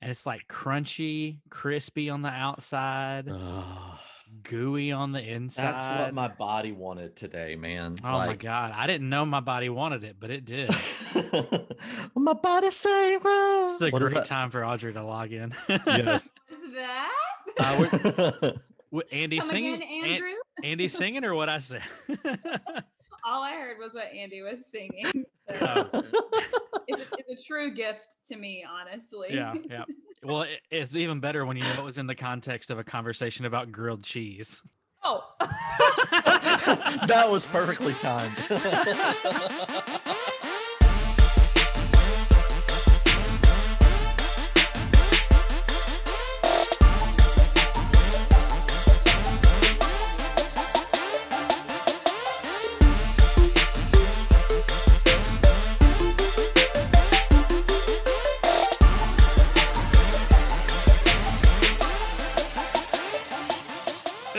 and it's like crunchy, crispy on the outside, Ugh. gooey on the inside. That's what my body wanted today, man. Oh my god, I didn't know my body wanted it, but it did. my body say, well. It's a What is great that? time for Audrey to log in. Yes. Is that? Uh, What, Andy Come singing? again, An- Andrew? Andy singing or what I said? All I heard was what Andy was singing. So it's, a, it's a true gift to me, honestly. yeah, yeah. Well, it, it's even better when you know it was in the context of a conversation about grilled cheese. Oh. that was perfectly timed.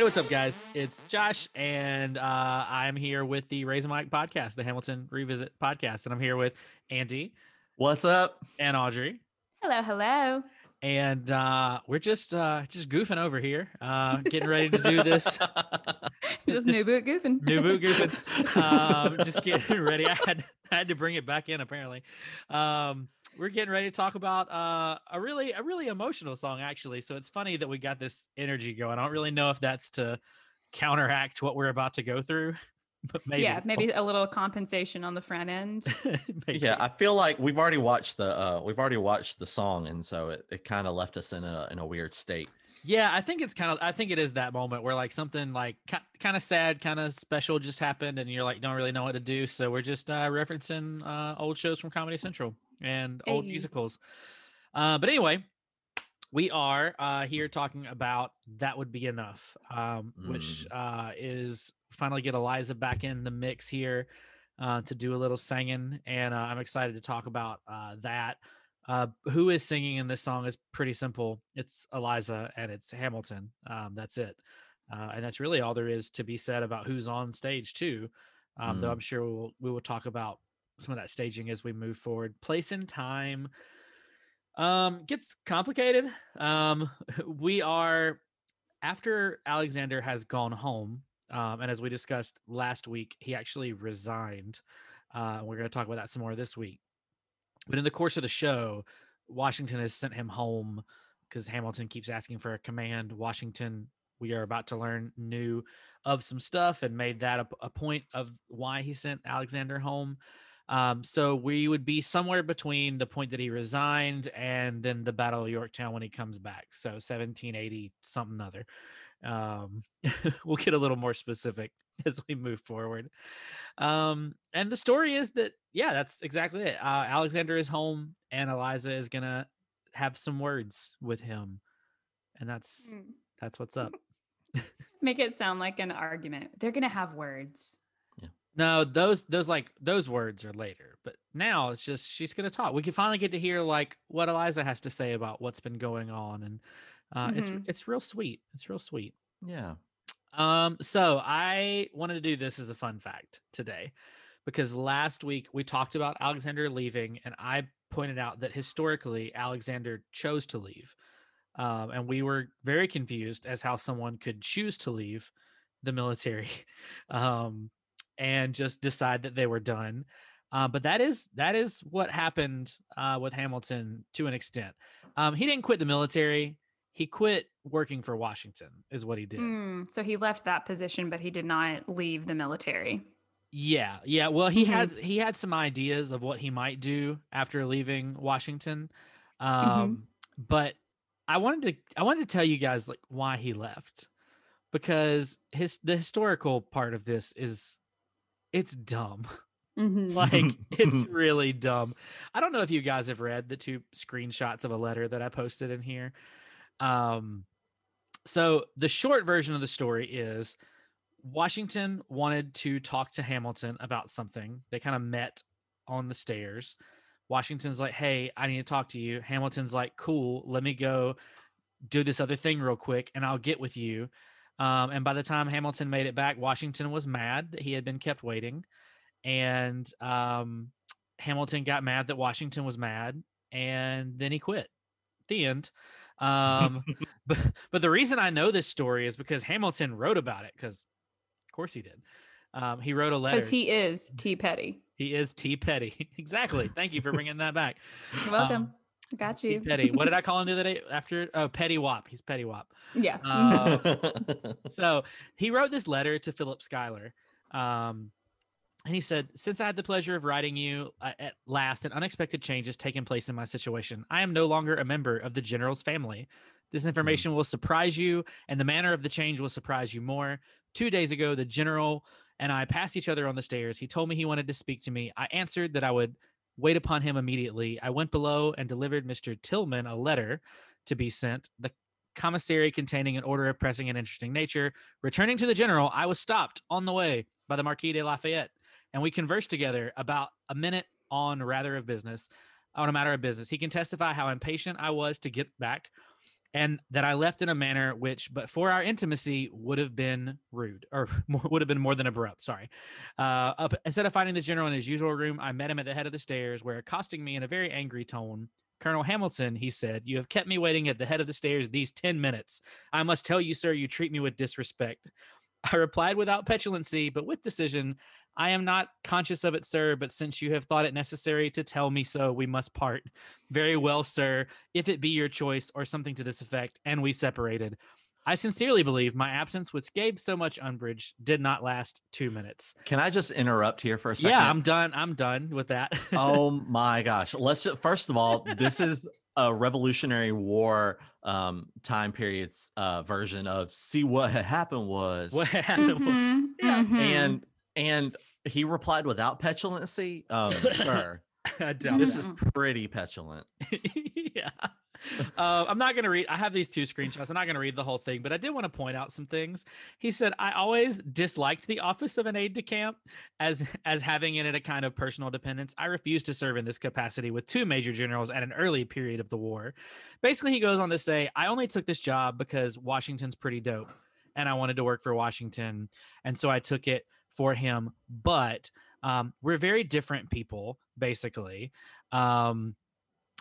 What's up, guys? It's Josh, and uh, I'm here with the Raise a Mic podcast, the Hamilton Revisit podcast, and I'm here with Andy What's up? and Audrey, Hello, hello. and uh, we're just uh, just goofing over here, uh, getting ready to do this Just, Just new boot goofing. new boot goofing. um, just getting ready. I had I had to bring it back in apparently. Um, we're getting ready to talk about uh, a really a really emotional song actually. So it's funny that we got this energy going. I don't really know if that's to counteract what we're about to go through, but maybe. Yeah, maybe a little compensation on the front end. Yeah, I feel like we've already watched the uh we've already watched the song, and so it, it kind of left us in a in a weird state. Yeah, I think it's kind of I think it is that moment where like something like kind of sad, kind of special just happened and you're like don't really know what to do. So we're just uh referencing uh old shows from Comedy Central and old Hey. musicals. Uh but anyway, we are uh here talking about That Would Be Enough, um which uh is finally get Eliza back in the mix here uh to do a little singing and uh, I'm excited to talk about uh that. Uh, who is singing in this song is pretty simple. It's Eliza and it's Hamilton. Um, that's it. Uh, and that's really all there is to be said about who's on stage too. Um, Though Mm. I'm sure we will we will talk about some of that staging as we move forward. Place and time um, gets complicated. Um, we are after Alexander has gone home, um, and as we discussed last week, he actually resigned. Uh, we're going to talk about that some more this week. But in the course of the show, Washington has sent him home because Hamilton keeps asking for a command. Washington, we are about to learn, knew of some stuff and made that a, a point of why he sent Alexander home. Um, so we would be somewhere between the point that he resigned and then the Battle of Yorktown when he comes back. So 1780 something other. Um, we'll get a little more specific as we move forward. Um, and the story is that, yeah, that's exactly it. Uh, Alexander is home and Eliza is going to have some words with him. And that's, Mm. that's what's up. Make it sound like an argument. They're gonna have words. No, those those like those words are later, but now it's just she's gonna talk. We can finally get to hear like what Eliza has to say about what's been going on, and uh, it's Mhm. it's real sweet. It's real sweet. Yeah. Um, so I wanted to do this as a fun fact today because last week we talked about Alexander leaving, and I pointed out that historically Alexander chose to leave. Um, and we were very confused as how someone could choose to leave the military um, and just decide that they were done. Uh, but that is that is what happened uh, with Hamilton to an extent. Um, he didn't quit the military. He quit working for Washington, is what he did. Mm, so he left that position, but he did not leave the military. Yeah, yeah. Well, he Mhm. had he had some ideas of what he might do after leaving Washington, um, Mhm. but I wanted to I wanted to tell you guys like why he left because his the historical part of this is it's dumb. Mhm. like it's really dumb. I don't know if you guys have read the two screenshots of a letter that I posted in here. Um so the short version of the story is Washington wanted to talk to Hamilton about something. They kind of met on the stairs. Washington's like, "Hey, I need to talk to you." Hamilton's like, "Cool, let me go do this other thing real quick and I'll get with you." Um, and by the time Hamilton made it back, Washington was mad that he had been kept waiting and um, Hamilton got mad that Washington was mad, and then he quit. At the end. Um, but but the reason I know this story is because Hamilton wrote about it. Because of course he did. Um, he wrote a letter. Because he is T Petty. He is T Petty. exactly. Thank you for bringing that back. You're welcome. Um, I Got T you. Petty. What did I call him the other day after? Oh, Petty Wop. He's Petty Wop. Yeah. Uh, so he wrote this letter to Philip Schuyler. Um, and he said, Since I had the pleasure of writing you uh, at last, an unexpected change has taken place in my situation. I am no longer a member of the general's family. This information will surprise you, and the manner of the change will surprise you more. Two days ago, the general and I passed each other on the stairs. He told me he wanted to speak to me. I answered that I would wait upon him immediately. I went below and delivered Mr. Tilghman a letter to be sent. The commissary containing an order of pressing and interesting nature. Returning to the general, I was stopped on the way by the Marquis de Lafayette, and we conversed together about a minute on rather of business, on a matter of business. He can testify how impatient I was to get back, and that I left in a manner which, but for our intimacy, would have been rude or would have been more than abrupt. Sorry. Uh, up, instead of finding the general in his usual room, I met him at the head of the stairs, where accosting me in a very angry tone, Colonel Hamilton, he said, You have kept me waiting at the head of the stairs these 10 minutes. I must tell you, sir, you treat me with disrespect. I replied without petulancy, but with decision. I am not conscious of it, sir, but since you have thought it necessary to tell me so, we must part. Very well, sir, if it be your choice, or something to this effect, and we separated. I sincerely believe my absence, which gave so much umbrage, did not last two minutes. Can I just interrupt here for a second? Yeah, I'm done. I'm done with that. oh my gosh. Let's just, first of all, this is a Revolutionary War um, time periods uh, version of see what had happened was. what happened was Mhm, Yeah. mhm. And and he replied without petulancy. Um, sure. I doubt this is pretty petulant. yeah. Uh, I'm not going to read. I have these two screenshots. I'm not going to read the whole thing, but I did want to point out some things. He said, "I always disliked the office of an aide de camp as as having in it a kind of personal dependence. I refused to serve in this capacity with two major generals at an early period of the war." Basically, he goes on to say, "I only took this job because Washington's pretty dope, and I wanted to work for Washington, and so I took it for him. But um, we're very different people, basically." Um,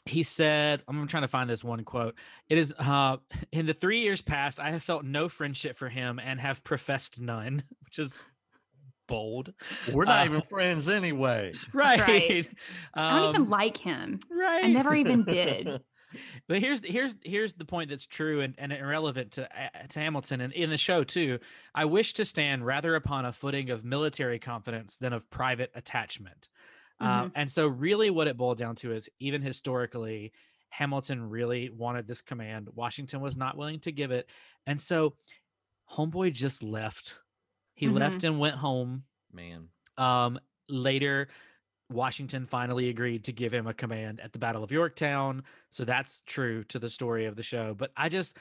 he said, I'm trying to find this one quote. It is uh in the three years past, I have felt no friendship for him and have professed none, which is bold. We're not Uh, even friends anyway. Right. right. I don't even Um, like him. right. I never even did. But here's here's here's the point that's true and, and irrelevant to uh, to Hamilton and in the show too. I wish to stand rather upon a footing of military confidence than of private attachment. Um, and so, really, what it boiled down to is even historically, Hamilton really wanted this command. Washington was not willing to give it, and so Homeboy just left. He left and went home. Man. Um, later, Washington finally agreed to give him a command at the Battle of Yorktown. So that's true to the story of the show. But I just,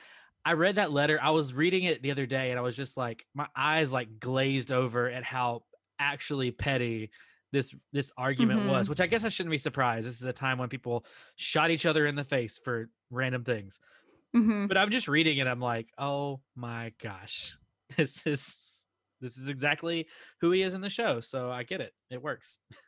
I read that letter. I was reading it the other day and I was just like, my eyes like glazed over at how actually petty this this argument was which i guess i shouldn't be surprised this is a time when people shot each other in the face for random things Mhm. but i'm just reading it i'm like oh my gosh this is this is exactly who he is in the show so i get it it works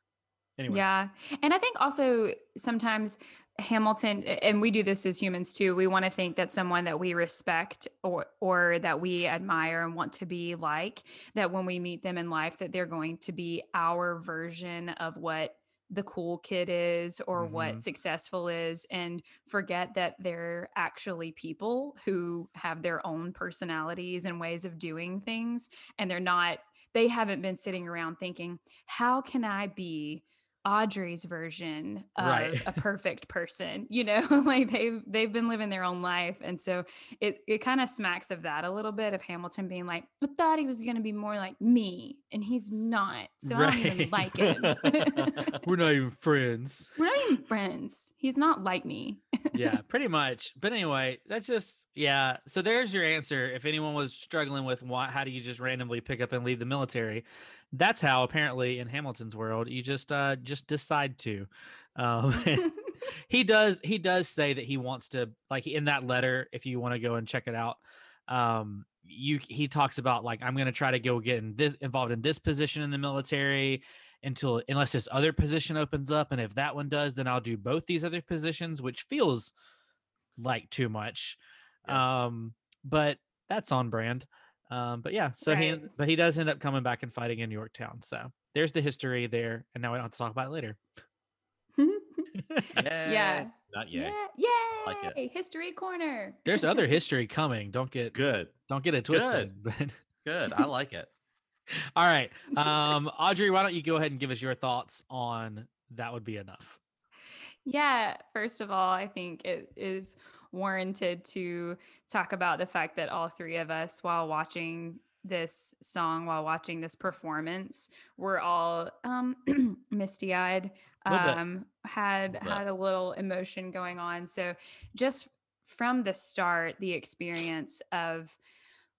anyway Yeah. And I think also sometimes Hamilton and we do this as humans too. We want to think that someone that we respect or or that we admire and want to be like that when we meet them in life that they're going to be our version of what the cool kid is or what mm-hmm. successful is and forget that they're actually people who have their own personalities and ways of doing things and they're not they haven't been sitting around thinking how can i be audrey's version of Right. a perfect person you know like they've they've been living their own life and so it it kind of smacks of that a little bit of hamilton being like i thought he was going to be more like me and he's not so i don't even Right. like him. We're not even friends. We're not even friends. He's not like me. Yeah pretty much. But anyway that's just yeah. So there's your answer if anyone was struggling with why how do you just randomly pick up and leave the military that's how apparently in hamilton's world you just uh just decide to um he does he does say that he wants to like in that letter if you want to go and check it out um you he talks about like i'm going to try to go get in this involved in this position in the military until unless this other position opens up and if that one does then i'll do both these other positions which feels like too much. Yeah. Um, but that's on brand. Um, but yeah, so he but he does end up coming back and fighting in Yorktown. So there's the history there, and now we don't have to talk about it later. yeah. Not yet. Yeah. Yay. like. History corner. There's other history coming. Don't get Good. don't get it twisted. But Good. I like it. all right. Um, Audrey, why don't you go ahead and give us your thoughts on that would be enough. Yeah, first of all, I think it is warranted to talk about the fact that all three of us, while watching this song, while watching this performance, were all um, misty eyed, um, had had a little emotion going on. So, just from the start, the experience of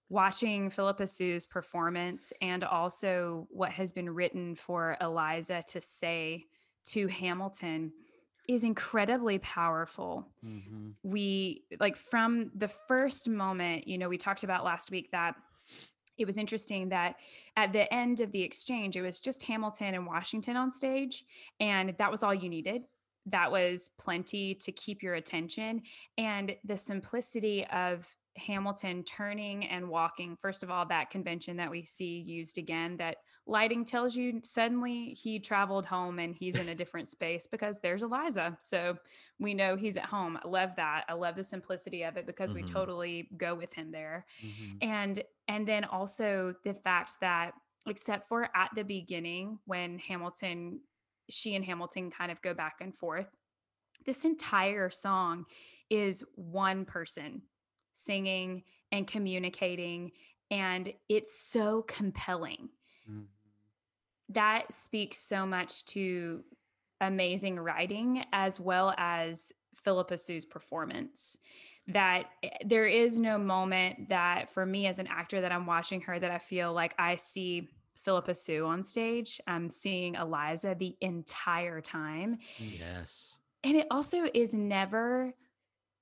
watching Phillipa Soo's performance and also what has been written for Eliza to say to Hamilton is incredibly powerful. Mm-hmm. We like from the first moment, you know, we talked about last week that it was interesting that at the end of the exchange, it was just Hamilton and Washington on stage, and that was all you needed. That was plenty to keep your attention. And the simplicity of Hamilton turning and walking, first of all, that convention that we see used again, that lighting tells you suddenly he traveled home and he's in a different space because there's Eliza. So we know he's at home. I love that. I love the simplicity of it because we Mhm. totally go with him there Mhm. and and then also the fact that except for at the beginning when hamilton she and hamilton kind of go back and forth this entire song is one person singing and communicating and it's so compelling Mhm. That speaks so much to amazing writing as well as Phillipa Soo's performance. That eh, there is no moment that for me as an actor that I'm watching her that I feel like I see Phillipa Soo on stage. I'm seeing Eliza the entire time. Yes. And it also is never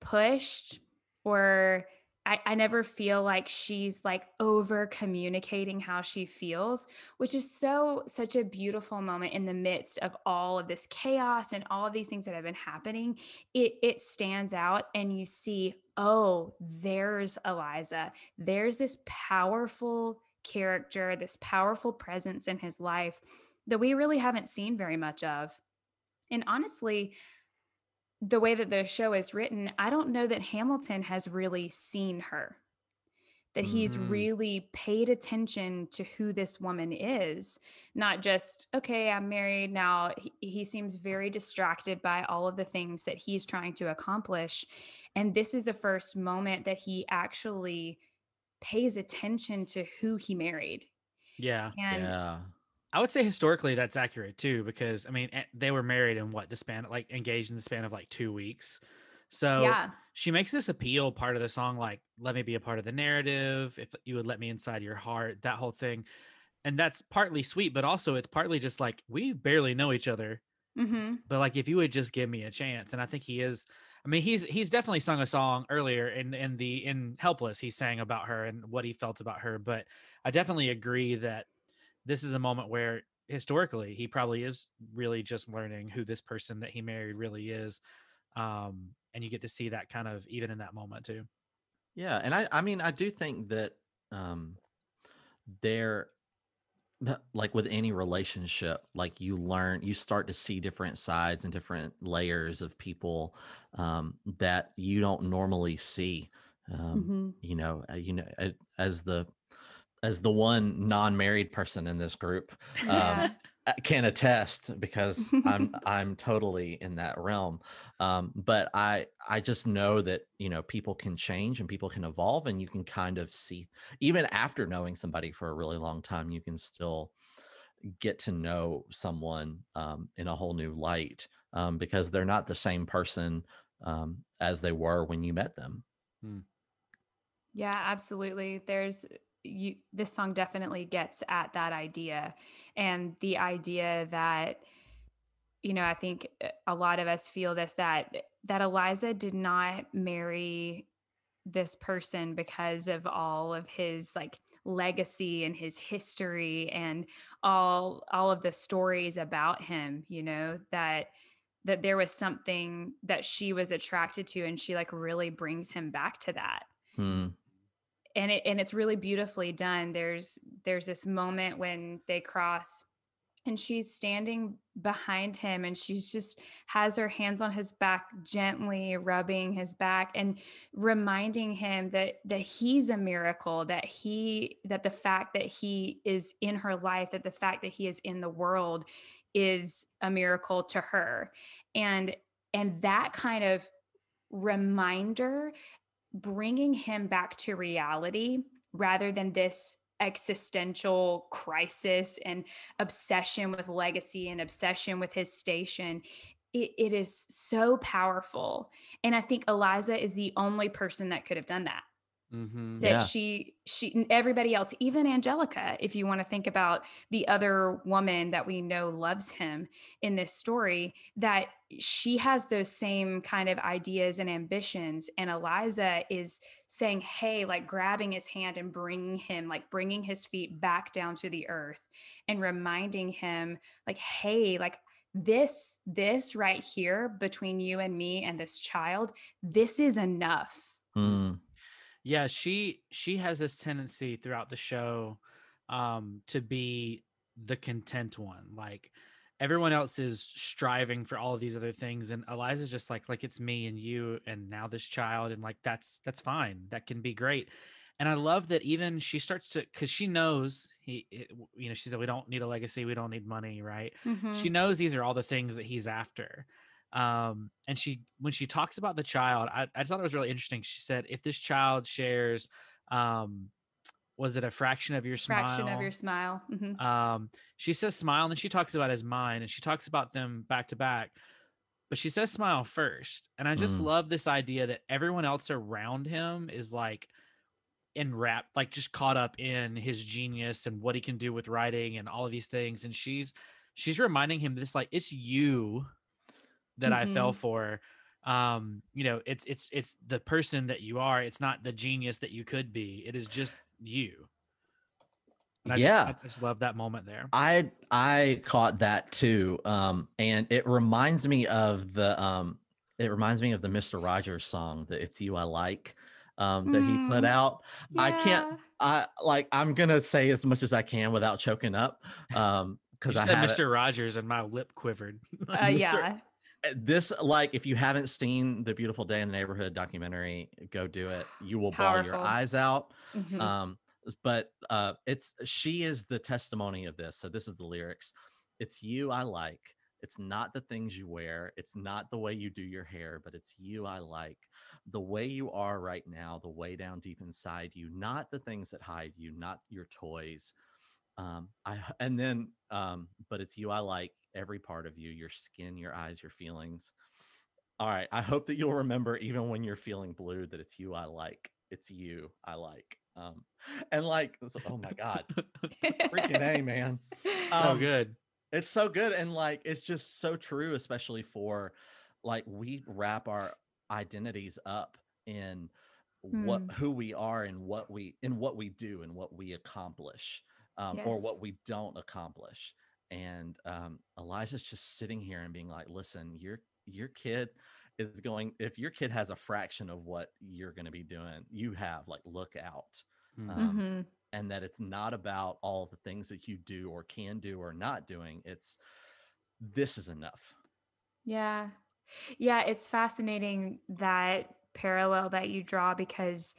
pushed or I, I never feel like she's like over communicating how she feels, which is so such a beautiful moment in the midst of all of this chaos and all of these things that have been happening. It it stands out and you see, oh, there's Eliza. There's this powerful character, this powerful presence in his life that we really haven't seen very much of. And honestly, the way that the show is written, I don't know that Hamilton has really seen her. That he's Mhm. really paid attention to who this woman is, not just, okay, I'm married now. He, he seems very distracted by all of the things that he's trying to accomplish. And this is the first moment that he actually pays attention to who he married. Yeah. And yeah. I would say historically that's accurate too, because I mean eh, they were married in what the span like engaged in the span of like two weeks. So yeah, she makes this appeal part of the song, like "Let me be a part of the narrative." If you would let me inside your heart, that whole thing, and that's partly sweet, but also it's partly just like we barely know each other, hmm but like if you would just give me a chance, and I think he is. I mean, he's he's definitely sung a song earlier in in the in Helpless. He sang about her and what he felt about her, but I definitely agree that this is a moment where historically he probably is really just learning who this person that he married really is um and you get to see that kind of even in that moment too. Yeah, and I I mean I do think that um there like with any relationship like you learn you start to see different sides and different layers of people um that you don't normally see um hmm you know uh, you know as the as the one non-married person in this group um Yeah. can attest because I'm I'm totally in that realm. Um, but I I just know that you know people can change and people can evolve, and you can kind of see even after knowing somebody for a really long time, you can still get to know someone um, in a whole new light um, because they're not the same person um, as they were when you met them. Yeah, absolutely. There's you this song definitely gets at that idea and the idea that you know, I think uh, a lot of us feel this that that Eliza did not marry this person because of all of his like legacy and his history and all all of the stories about him, you know, that that there was something that she was attracted to and she like really brings him back to that Hmm. And it and it's really beautifully done. There's there's this moment when they cross and she's standing behind him and she's just has her hands on his back gently rubbing his back and reminding him that that he's a miracle that he that the fact that he is in her life that the fact that he is in the world is a miracle to her. And and that kind of reminder bringing him back to reality rather than this existential crisis and obsession with legacy and obsession with his station it, it is so powerful. And i think eliza is the only person that could have done that Mm-hmm. that Yeah. she she everybody else even angelica if you want to think about the other woman that we know loves him in this story that she has those same kind of ideas and ambitions and eliza is saying hey like grabbing his hand and bringing him like bringing his feet back down to the earth and reminding him like hey like this this right here between you and me and this child this is enough Hmm. Yeah she she has this tendency throughout the show um to be the content one like everyone else is striving for all of these other things and eliza's just like like it's me and you and now this child and like that's that's fine that can be great and i love that even she starts to because she knows he it, you know she said we don't need a legacy we don't need money right Mhm. she knows these are all the things that he's after um and she when she talks about the child I, I thought it was really interesting she said if this child shares um was it a fraction of your smile fraction of your smile. Mhm. um she says smile and then she talks about his mind and she talks about them back to back but she says smile first and i just Mm. love this idea that everyone else around him is like enwrapped like just caught up in his genius and what he can do with writing and all of these things and she's she's reminding him this like it's you that i fell Mhm. for um you know it's it's it's the person that you are it's not the genius that you could be it is just you and I Yeah. just, I just love that moment there I I caught that too. Um, and it reminds me of the um, it reminds me of the Mr. Rogers song, that "It's You I Like," um, that he put Mm. out. I can't. I like. I'm gonna say as much as I can without choking up, um, because I said have Mr. Rogers and my lip quivered. Uh, yeah. This like if you haven't seen the Beautiful Day in the Neighborhood documentary, go do it. You will bawl your eyes out. Mhm. um but uh it's she is the testimony of this so this is the lyrics it's you i like it's not the things you wear it's not the way you do your hair but it's you i like the way you are right now the way down deep inside you not the things that hide you not your toys um i and then um but it's you i like every part of you your skin your eyes your feelings all right i hope that you'll remember even when you're feeling blue that it's you i like it's you i like um and like oh my god freaking a man so Um, good. it's so good and like it's just so true especially for like we wrap our identities up in what Hmm. who we are and what we in what we do and what we accomplish um, or what we don't accomplish and um, eliza's just sitting here and being like listen your your kid is going if your kid has a fraction of what you're going to be doing you have like look out um, Mhm. and that it's not about all the things that you do or can do or not doing it's this is enough Yeah. Yeah, it's fascinating that parallel that you draw because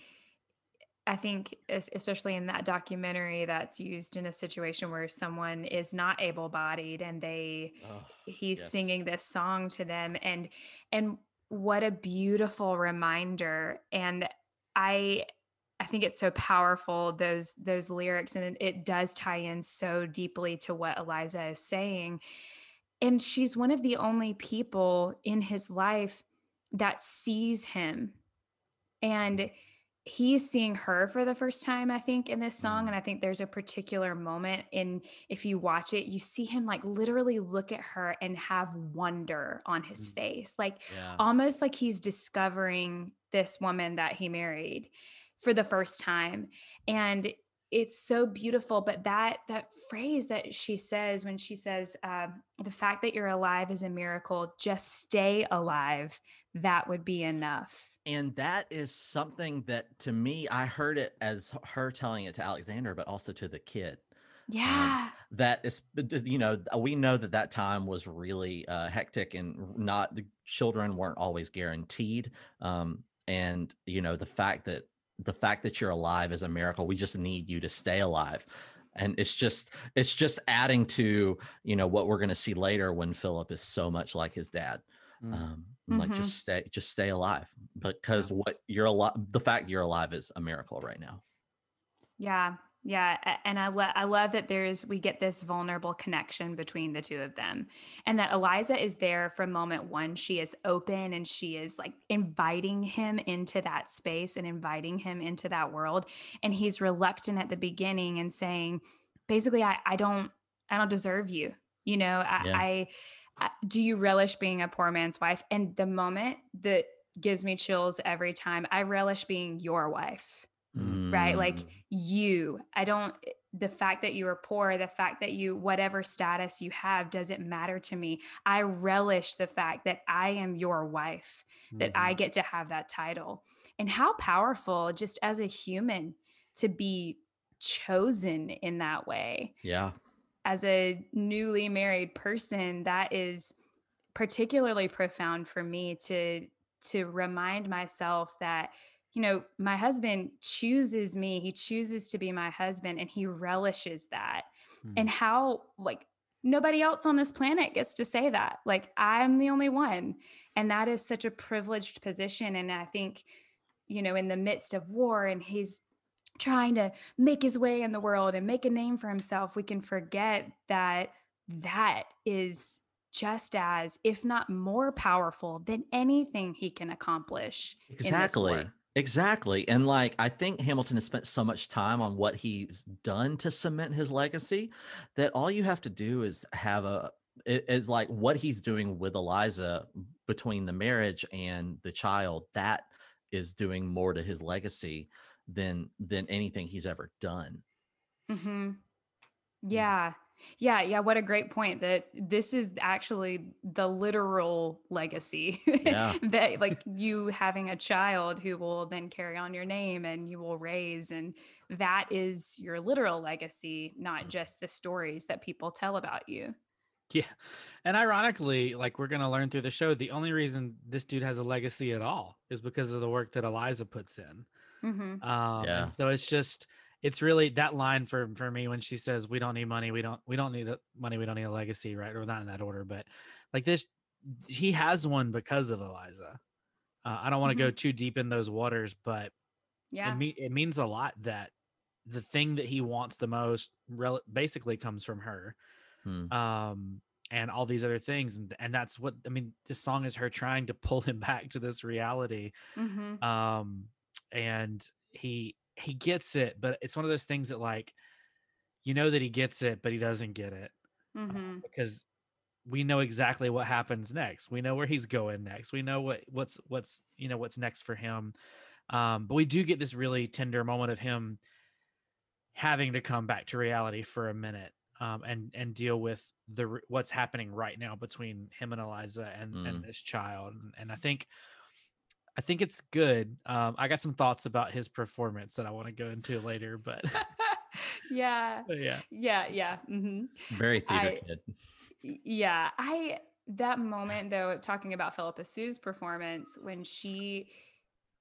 I think especially in that documentary that's used in a situation where someone is not able-bodied and they Ugh, he's yes. singing this song to them and and what a beautiful reminder and I I think it's so powerful those those lyrics and it, it does tie in so deeply to what Eliza is saying and she's one of the only people in his life that sees him and he's seeing her for the first time i think in this song Mm. and i think there's a particular moment in if you watch it you see him like literally look at her and have wonder on his Mm. face like yeah almost like he's discovering this woman that he married for the first time and it's so beautiful but that that phrase that she says when she says um, the fact that you're alive is a miracle just stay alive that would be enough and that is something that to me i heard it as her telling it to alexander but also to the kid um, yeah. um, that is you know we know that that time was really uh, hectic and not the children weren't always guaranteed um, and you know the fact that the fact that you're alive is a miracle. We just need you to stay alive. And it's just it's just adding to you know what we're going to see later when philip is so much like his dad mm. um mm-hmm. like just stay just stay alive because what you're alive the fact you're alive is a miracle right now yeah yeah, and I love I love that there's we get this vulnerable connection between the two of them. And that Eliza is there from moment 1. She is open and she is like inviting him into that space and inviting him into that world and he's reluctant at the beginning and saying basically I I don't I don't deserve you. You know, I, yeah. I do you relish being a poor man's wife? And the moment that gives me chills every time, I relish being your wife mm. right? Like mm. you, I don't, eh, the fact that you are poor, the fact that you, whatever status you have, doesn't matter to me. I relish the fact that I am your wife, that mm-hmm. I get to have that title. And how powerful, just as a human, to be chosen in that way. Yeah. As a newly married person, that is particularly profound for me to to remind myself that you know, my husband chooses me. He chooses to be my husband and he relishes that. Mm. And how, like, nobody else on this planet gets to say that. Like, I'm the only one. And that is such a privileged position. And I think, you know, in the midst of war and he's trying to make his way in the world and make a name for himself, we can forget that that is just as, if not more powerful than anything he can accomplish. Exactly. Exactly. And like I think Hamilton has spent so much time on what he's done to cement his legacy that all you have to do is have a is like what he's doing with Eliza between the marriage and the child that is doing more to his legacy than than anything he's ever done. Mm-hmm. Yeah. Yeah, yeah, what a great point that this is actually the literal legacy. Yeah. that like you having a child who will then carry on your name and you will raise and that is your literal legacy, not mm. just the stories that people tell about you. Yeah. And ironically, like we're going to learn through the show, the only reason this dude has a legacy at all is because of the work that Eliza puts in. Mm-hmm. Um, yeah. And so it's just, it's really that line for for me when she says we don't need money we don't we don't need the money we don't need a legacy right or not in that order but like this he has one because of eliza uh, i don't want to mm-hmm. go too deep in those waters but yeah it, me- it means a lot that the thing that he wants the most rel- basically comes from her hmm. um and all these other things and, and that's what i mean this song is her trying to pull him back to this reality mm-hmm. um and he he gets it, but it's one of those things that like you know that he gets it, but he doesn't get it uh, mm-hmm. uh, because we know exactly what happens next. We know where he's going next. We know what what's what's you know what's next for him. Um, but we do get this really tender moment of him having to come back to reality for a minute um, and and deal with the what's happening right now between him and Eliza and mm. and this child. And, and I think I think it's good. Um, I got some thoughts about his performance that I want to go into later, but yeah, but yeah, yeah, yeah. Mm-hmm. Very theater I, kid. Yeah, I that moment though, talking about Phillipa Soo's performance when she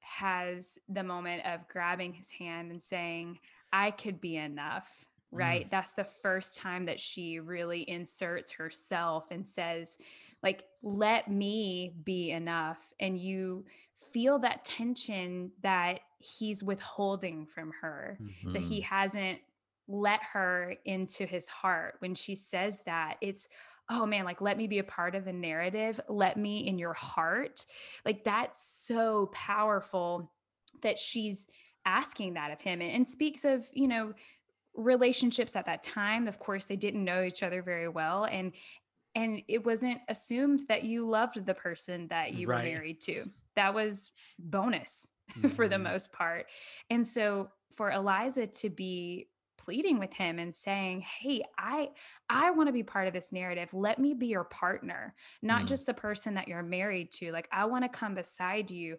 has the moment of grabbing his hand and saying, "I could be enough." Right. Mm. That's the first time that she really inserts herself and says, like, let me be enough. And you feel that tension that he's withholding from her, mm-hmm. that he mm-hmm. hasn't let her into his heart. When she says that, it's, oh man, like, let me be a part of the narrative. Let me in your heart. Like, that's so powerful that she's asking that of him and, and speaks of, you know, relationships at that time of course they didn't know each other very well and and it wasn't assumed that you loved the person that you right. were married to that was bonus mm-hmm. for the mm-hmm. most part. And so for Eliza to be pleading with him and saying, "Hey, I I want to be part of this narrative. Let me be your partner, not Mm. just the person that you're married to. Like I want to come beside you.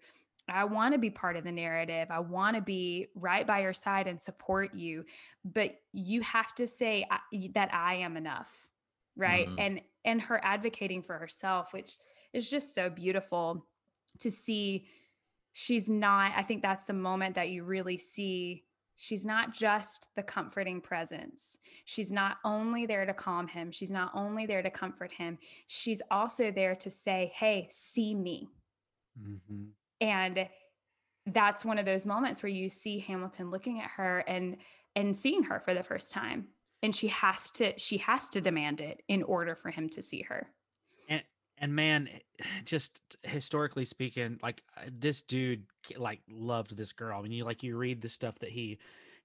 I want to be part of the narrative. I want to be right by your side and support you, but you have to say I- that I am enough." Right? Mhm. And and her advocating for herself, which is just so beautiful to see she's not i think that's the moment that you really see she's not just the comforting presence she's not only there to calm him she's not only there to comfort him she's also there to say hey see me Mhm. and that's one of those moments where you see hamilton looking at her and and seeing her for the first time and she has to she has to demand it in order for him to see her. And and man eh, just historically speaking like this dude like loved this girl. I mean you like you read the stuff that he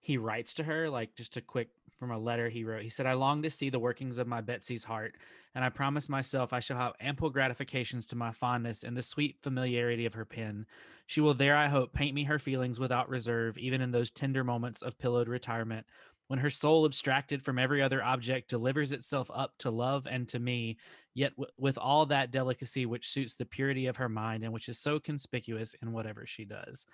he writes to her like just a quick from a letter he wrote he said i long to see the workings of my betsy's heart and i promise myself i shall have ample gratifications to my fondness and the sweet familiarity of her pen. She will there i hope paint me her feelings without reserve even in those tender moments of pillowed retirement when her soul abstracted from every other object delivers itself up to love and to me yet w- with all that delicacy which suits the purity of her mind and which is so conspicuous in whatever she does.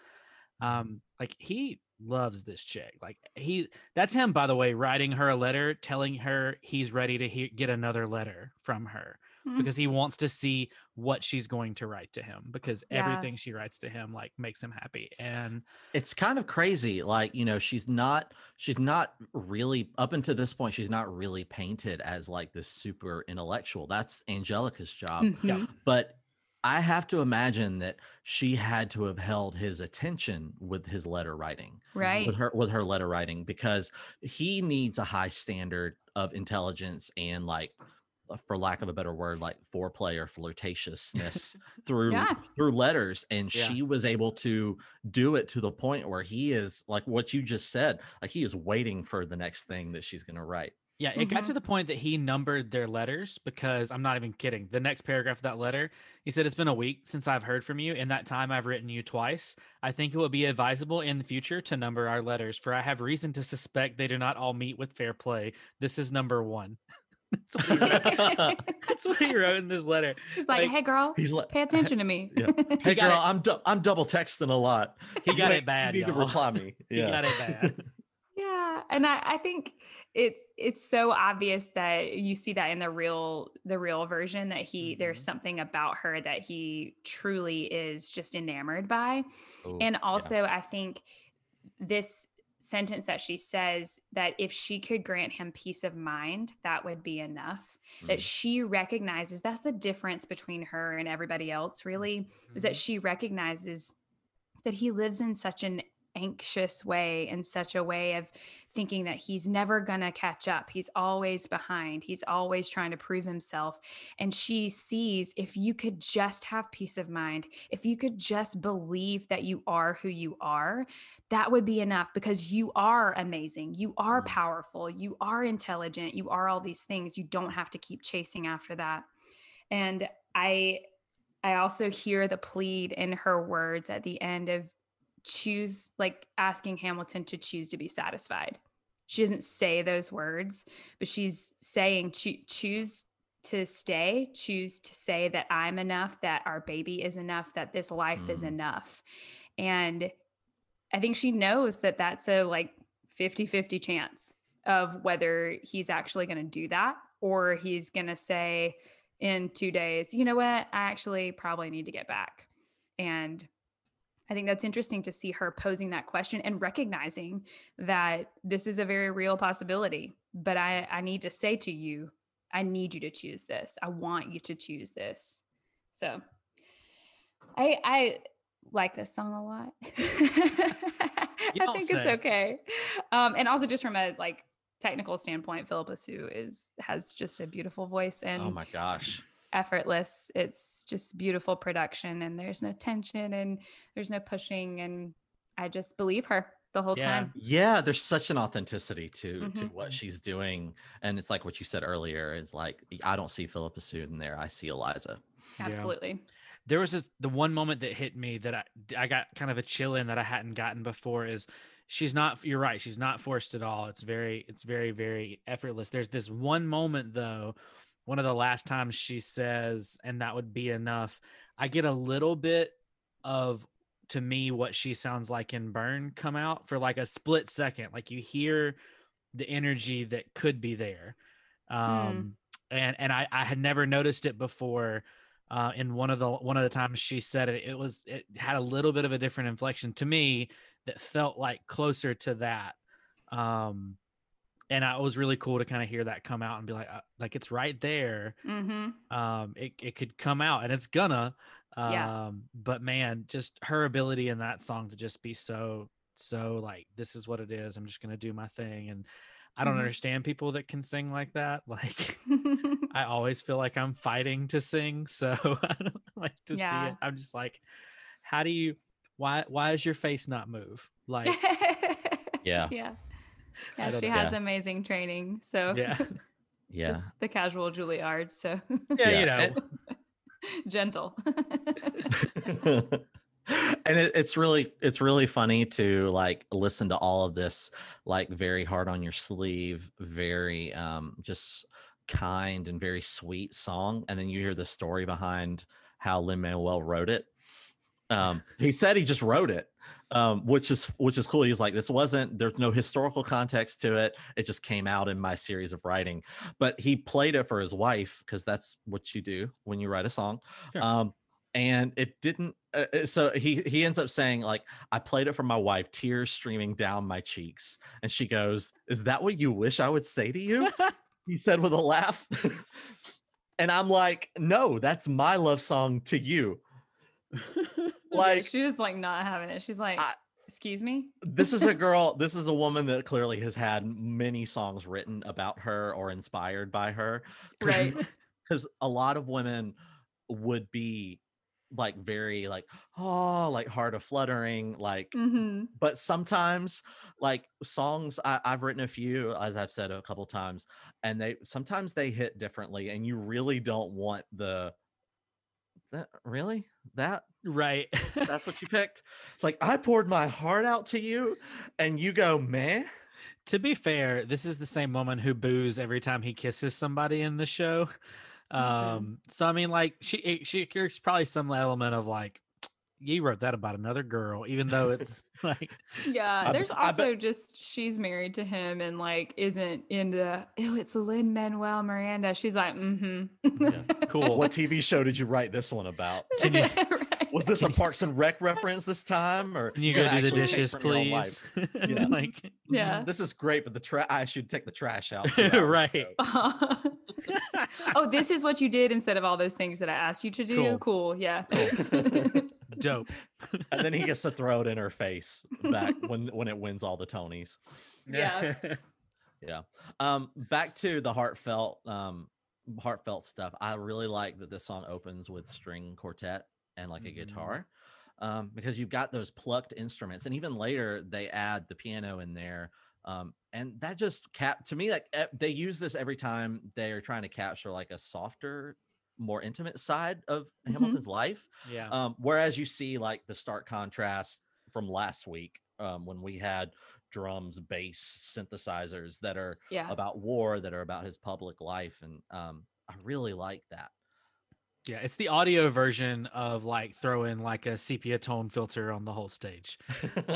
Um like he loves this chick like he that's him by the way writing her a letter telling her he's ready to he- get another letter from her Mhm. because he wants to see what she's going to write to him because Yeah. everything she writes to him like makes him happy and it's kind of crazy like you know she's not she's not really up until this point she's not really painted as like this super intellectual that's angelica's job Mhm. but i have to imagine that she had to have held his attention with his letter writing right with her with her letter writing because he needs a high standard of intelligence and like for lack of a better word like foreplay or flirtatiousness through Yeah. through letters and Yeah. she was able to do it to the point where he is like what you just said like he is waiting for the next thing that she's going to write Yeah, it got Mhm. to the point that he numbered their letters because I'm not even kidding. The next paragraph of that letter, he said, It's been a week since I've heard from you. In that time, I've written you twice. I think it will be advisable in the future to number our letters, for I have reason to suspect they do not all meet with fair play. This is number one. That's, what he wrote. That's what he wrote in this letter. He's like, Like, hey girl, he's like pay attention to me. Yeah. hey got girl it. i'm du- i'm double texting a lot He got You it bad. You need y'all. reply me He yeah got it bad. yeah and I, I think it it's so obvious that you see that in the real the real version that he there's Mhm. something about her that he truly is just enamored by Ooh, and yeah. also i think this sentence that she says that if she could grant him peace of mind that would be enough that Mm. she recognizes that's the difference between her and everybody else really is that Mhm. she recognizes that he lives in such an anxious way in such a way of thinking that he's never going to catch up. He's always behind. He's always trying to prove himself. And she sees if you could just have peace of mind if you could just believe that you are who you are that would be enough because you are amazing. You are Mm. powerful. You are intelligent. You are all these things. You don't have to keep chasing after that. And i i also hear the plead in her words at the end of choose like asking hamilton to choose to be satisfied. She doesn't say those words but she's saying choo- choose to stay choose to say that i'm enough that our baby is enough that this life is Mm. enough. And i think she knows that that's a like 50-50 chance of whether he's actually going to do that or he's going to say in two days you know what? I actually probably need to get back. And I think that's interesting to see her posing that question and recognizing that this is a very real possibility. But I, I need to say to you, I need you to choose this. I want you to choose this. So I I like this song a lot. I think it's okay. Um, and also just from a like technical standpoint, Phillipa Soo is has just a beautiful voice and oh my gosh effortless. It's just beautiful production and there's no tension and there's no pushing and I just believe her the whole Yeah. time. Yeah, there's such an authenticity to to Mhm. what she's doing, and it's like what you said earlier. Is like I don't see Phillipa Soo in there. I see Eliza. Yeah. Absolutely. there was this the one moment that hit me that I I got kind of a chill in that I hadn't gotten before is she's not you're right she's not forced at all it's very it's very very effortless there's this one moment though one of the last times she says and that would be enough i get a little bit of to me what she sounds like in burn come out for like a split second. Like you hear the energy that could be there. Um and and i i had never noticed it before uh, in one of the one of the times she said it, it was it had a little bit of a different inflection to me that felt like closer to that. Um, and I, it was really cool to kind of hear that come out and be like, uh, like it's right there. Mm-hmm. Um, it it could come out and it's gonna. Um, Yeah. but man, just her ability in that song to just be so so like this is what it is. I'm just gonna do my thing and. I don't Mhm. understand people that can sing like that. Like, I always feel like I'm fighting to sing, so I don't like to see it. I'm just like, how do you? Why? Why does your face not move? Like, Yeah. yeah. I Yeah, she know. has Yeah. amazing training. So yeah, Yeah. just the casual Juilliard. So yeah, Yeah, you know, gentle. and it, it's really it's really funny to like listen to all of this like very hard on your sleeve very um just kind and very sweet song and then you hear the story behind how lin manuel wrote it um he said he just wrote it um which is which is cool. He's like this wasn't there's no historical context to it. It just came out in my series of writing. But he played it for his wife because that's what you do when you write a song. Sure. um and it didn't uh, uh, so he he ends up saying like i played it for my wife tears streaming down my cheeks. And she goes is that what you wish i would say to you? he said with a laugh. And i'm like no that's my love song to you like she was like not having it. She's like, I- excuse me. this is a girl this is a woman that clearly has had many songs written about her or inspired by her Right. because a lot of women would be like very like oh like heart of fluttering like hmm but sometimes like songs I, i've written a few as i've said a couple times and they sometimes they hit differently and you really don't want the that really that right. that's what you picked like i poured my heart out to you and you go man to be fair, this is the same woman who boos every time he kisses somebody in the show. Um, Mhm. so I mean, like she she there's probably some element of like, you wrote that about another girl, even though it's like, Yeah. I there's bet- I bet- also just she's married to him and like isn't into oh, it's Lin-Manuel Miranda. She's like, mm-hmm. Yeah, cool. what tv show did you write this one about Can you- Right. Was this a parks and rec reference this time or can you go do the dishes, from your own please? Yeah. like, Yeah. this is great but the trash i should take the trash out Right. oh, this is what you did instead of all those things that I asked you to do. Cool. Cool. Yeah. Cool. thanks. dope. and then he gets to throw it in her face back when when it wins all the tonys Yeah. yeah um back to the heartfelt um heartfelt stuff i really like that this song opens with string quartet and like a Mhm. guitar um because you've got those plucked instruments and even later they add the piano in there um and that just cap to me like eh, they use this every time they are trying to capture like a softer more intimate side of Mhm. hamilton's life yeah. um, whereas you see like the stark contrast from last week um, when we had drums, bass, synthesizers that are yeah. about war, that are about his public life, and um, I really like that. Yeah, it's the audio version of like throwing like a sepia tone filter on the whole stage.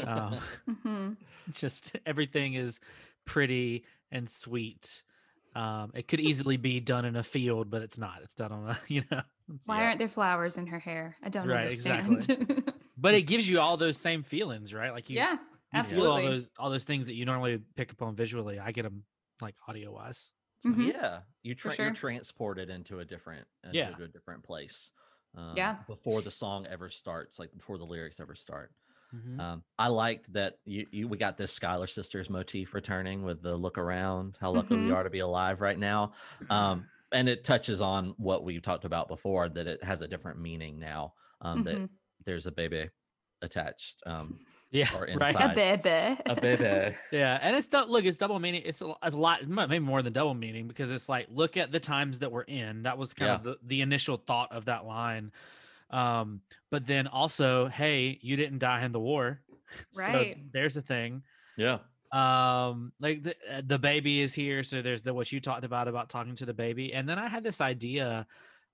Um, hmm just everything is pretty and sweet. Um, it could easily be done in a field, but it's not. It's done on a, you know. Why Yeah. aren't there flowers in her hair? I don't Right, understand. But it gives you all those same feelings, right? Like you, yeah, you feel all those all those things that you normally pick up on visually. I get them like audio wise. Mhm. yeah, you tra- you're transported into a different into Yeah. a different place. Um, Yeah. before the song ever starts, like before the lyrics ever start. Mhm. Um, I liked that you, you we got this Schuyler Sisters motif returning with the look around, how lucky we Mhm. are to be alive right now. Um, and it touches on what we talked about before that it has a different meaning now. Um, that Mhm. there's a baby attached. Um, yeah, or right. A inside. baby. a baby. Yeah, and it's dou- look, it's double meaning. It's a, a lot, maybe more than double meaning because it's like look at the times that we're in. That was kind of the, the initial thought of that line. Um, but then also, hey, you didn't die in the war, Right. So there's a thing. Yeah. um like the uh, the baby is here so there's the what you talked about about talking to the baby and then i had this idea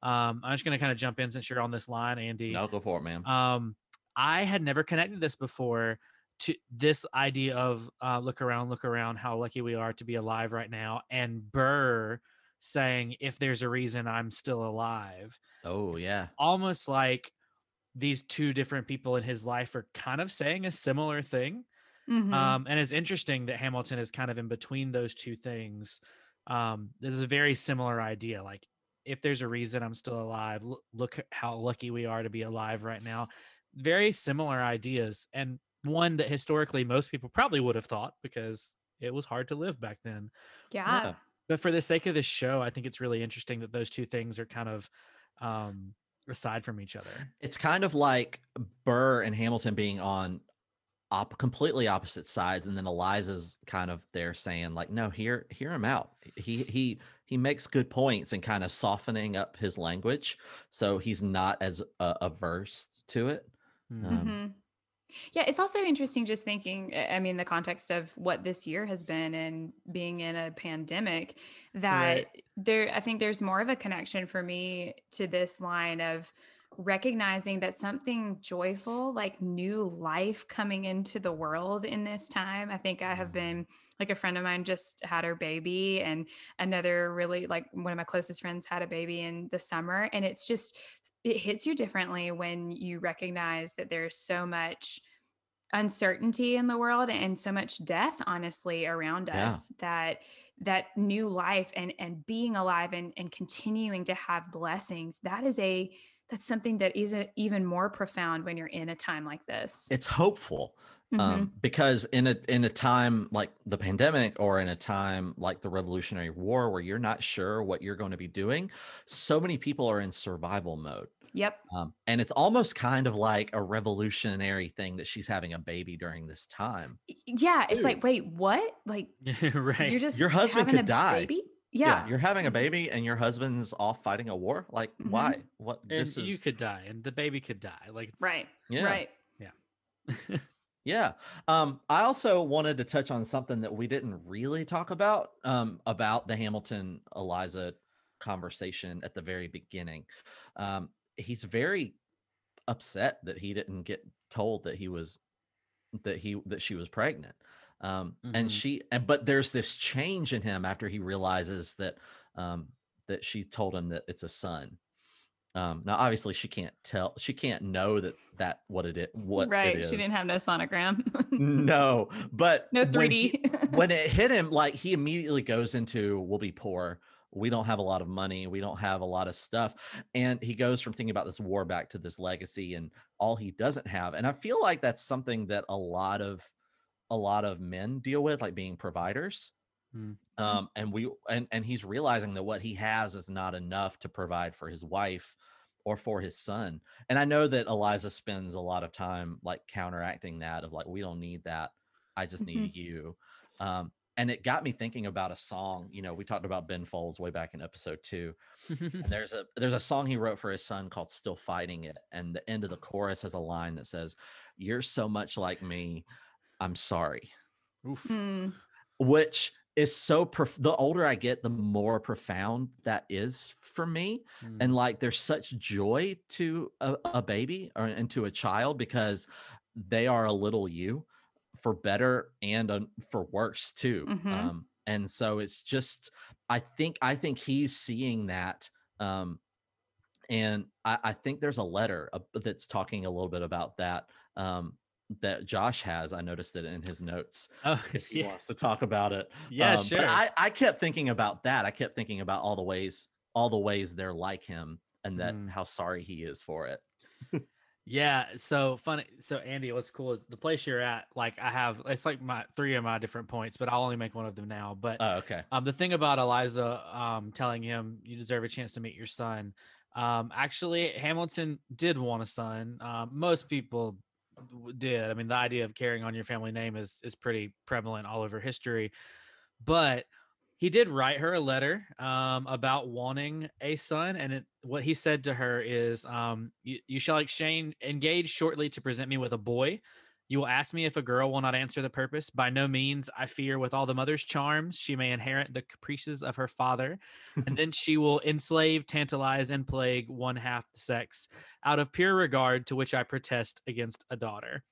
um i'm just going to kind of jump in since you're on this line andy No, go for it, man. um i had never connected this before to this idea of uh, look around look around how lucky we are to be alive right now and burr saying if there's a reason i'm still alive oh yeah. almost like these two different people in his life are kind of saying a similar thing Mhm. um, and it's interesting that Hamilton is kind of in between those two things. Um, this is a very similar idea. Like, if there's a reason I'm still alive, look how lucky we are to be alive right now. Very similar ideas, and one that historically most people probably would have thought because it was hard to live back then. yeah. yeah. But for the sake of this show, I think it's really interesting that those two things are kind of um, aside from each other. It's kind of like Burr and Hamilton being on op- completely opposite sides, and then Eliza's kind of there saying like, "No, hear hear him out. He he he makes good points and kind of softening up his language, so he's not as uh, averse to it." Um, Mhm. Yeah, it's also interesting just thinking, I I mean, the context of what this year has been and being in a pandemic, that Right. there, I think there's more of a connection for me to this line of recognizing that something joyful, like new life coming into the world in this time. I think I have been, like, a friend of mine just had her baby, and another really, like, one of my closest friends had a baby in the summer. And it's just, it hits you differently when you recognize that there's so much uncertainty in the world and so much death honestly around Yeah. us that that new life and and being alive and and continuing to have blessings that is a that's something that is a- even more profound when you're in a time like this It's hopeful. Mhm. um, because in a in a time like the pandemic or in a time like the revolutionary war where you're not sure what you're going to be doing so many people are in survival mode yep um, and it's almost kind of like a revolutionary thing that she's having a baby during this time Y- yeah it's Dude. like wait what like right. you're just Your husband having could a die. baby yeah, you're having a baby and your husband's off fighting a war like Mhm. why what and this you could die, and the baby could die. Like, it's, right yeah right Yeah. Um, I also wanted to touch on something that we didn't really talk about um, about the Hamilton Eliza conversation at the very beginning. Um, he's very upset that he didn't get told that he was that he that she was pregnant. Um, and Mhm. she and but there's this change in him after he realizes that um, that she told him that it's a son. Um, now obviously she can't tell she can't know that that what it is what right is she didn't have no sonogram. No but no when he- 3d when it hit him like he immediately goes into we'll be poor. We don't have a lot of money. We don't have a lot of stuff. And he goes from thinking about this war back to this legacy and all he doesn't have. And i feel like that's something that a lot of a lot of men deal with like being providers Mm. um and we and and he's realizing that what he has is not enough to provide for his wife or for his son. And i know that eliza spends a lot of time like counteracting that of like we don't need that. I just need you. Um and it got me thinking about a song you know we talked about ben folds way back in episode two and there's a there's a song he wrote for his son called still fighting it and the end of the chorus has a line that says you're so much like me i'm sorry. Oof. Mm, which is so prof- the older i get the more profound that is for me Mm. and like there's such joy to a, a baby or and to a child because they are a little you for better and uh, for worse too Mhm. um and so it's just i think i think he's seeing that um and i, I think there's a letter uh, that's talking a little bit about that um that josh has i noticed it in his notes oh, if he yeah. wants to talk about it Yeah, um, sure. I, I kept thinking about that. I kept thinking about all the ways, all the ways they're like him, and that Mm. how sorry he is for it. Yeah, so funny. So Andy, what's cool is the place you're at. Like I have, it's like my three of my different points, but I'll only make one of them now. But Oh, okay. um, the thing about Eliza um telling him you deserve a chance to meet your son. Um, actually, Hamilton did want a son. Um, most people did. I mean, the idea of carrying on your family name is is pretty prevalent all over history. But he did write her a letter um, about wanting a son, and it, what he said to her is, um, you, "You shall exchange engage shortly to present me with a boy. You will ask me if a girl will not answer the purpose. By no means, I fear with all the mother's charms, she may inherit the caprices of her father, and then she will enslave, tantalize, and plague one half the sex out of pure regard to which I protest against a daughter.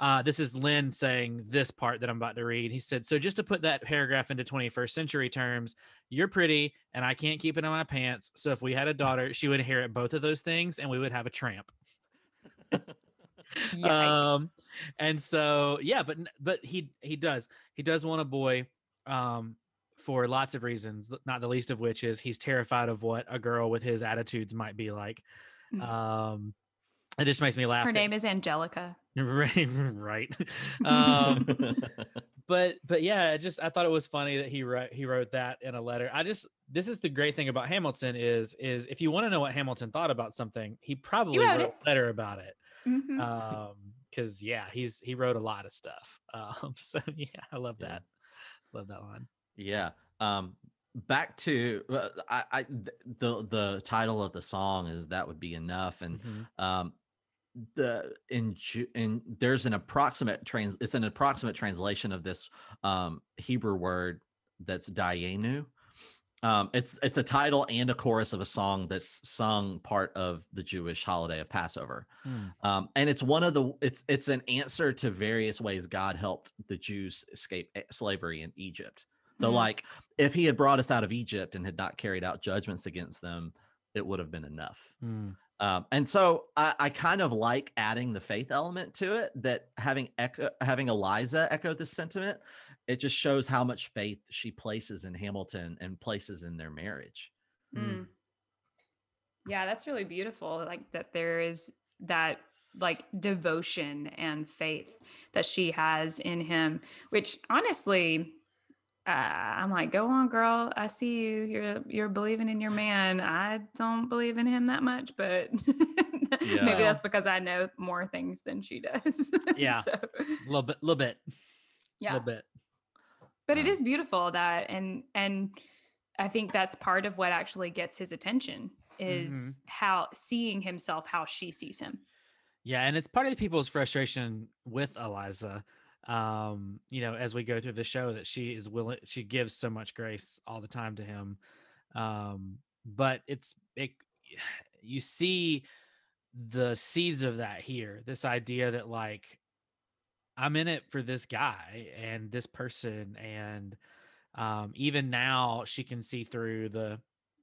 Uh, this is Lin saying this part that I'm about to read. He said, So just to put that paragraph into 21st century terms, you're pretty and I can't keep it in my pants. So if we had a daughter, she would inherit both of those things and we would have a tramp. Um, and so yeah, but but he he does he does want a boy um for lots of reasons, not the least of which is he's terrified of what a girl with his attitudes might be like. Mm. Um it just makes me laugh. Her that- name is Angelica. right right um but but yeah it just i thought it was funny that he wrote he wrote that in a letter i just this is the great thing about hamilton is is if you want to know what hamilton thought about something he probably wrote wrote a letter about it Mhm. um because yeah he's he wrote a lot of stuff um so yeah i love Yeah. that love that line Yeah. Um back to uh, I, I the the title of the song is that would be enough and Mhm. um the in in there's an approximate trans it's an approximate translation of this um Hebrew word that's dayenu. Um it's it's a title and a chorus of a song that's sung part of the Jewish holiday of Passover. Mm. Um, and it's one of the it's it's an answer to various ways God helped the Jews escape e- slavery in Egypt. So Mm. like if he had brought us out of Egypt and had not carried out judgments against them, it would have been enough. Mm. Um, and so I, I kind of like adding the faith element to it that having echo having Eliza echo this sentiment, it just shows how much faith she places in Hamilton and places in their marriage. Mm. Mm. Yeah, that's really beautiful. Like that there is that like devotion and faith that she has in him, which honestly, uh, I'm like, go on, girl. I see you. You're you're believing in your man. I don't believe in him that much, but Yeah. maybe that's because I know more things than she does. Yeah. So, a little bit a little bit yeah a little bit but it Um, beautiful that and and i think that's part of what actually gets his attention is Mm-hmm. how seeing himself how she sees him Yeah, and it's part of the people's frustration with Eliza. Um, you know, as we go through the show, that she is willing, she gives so much grace all the time to him. Um, but it's it, you see the seeds of that here. This idea that like I'm in it for this guy and this person, and um, even now she can see through the,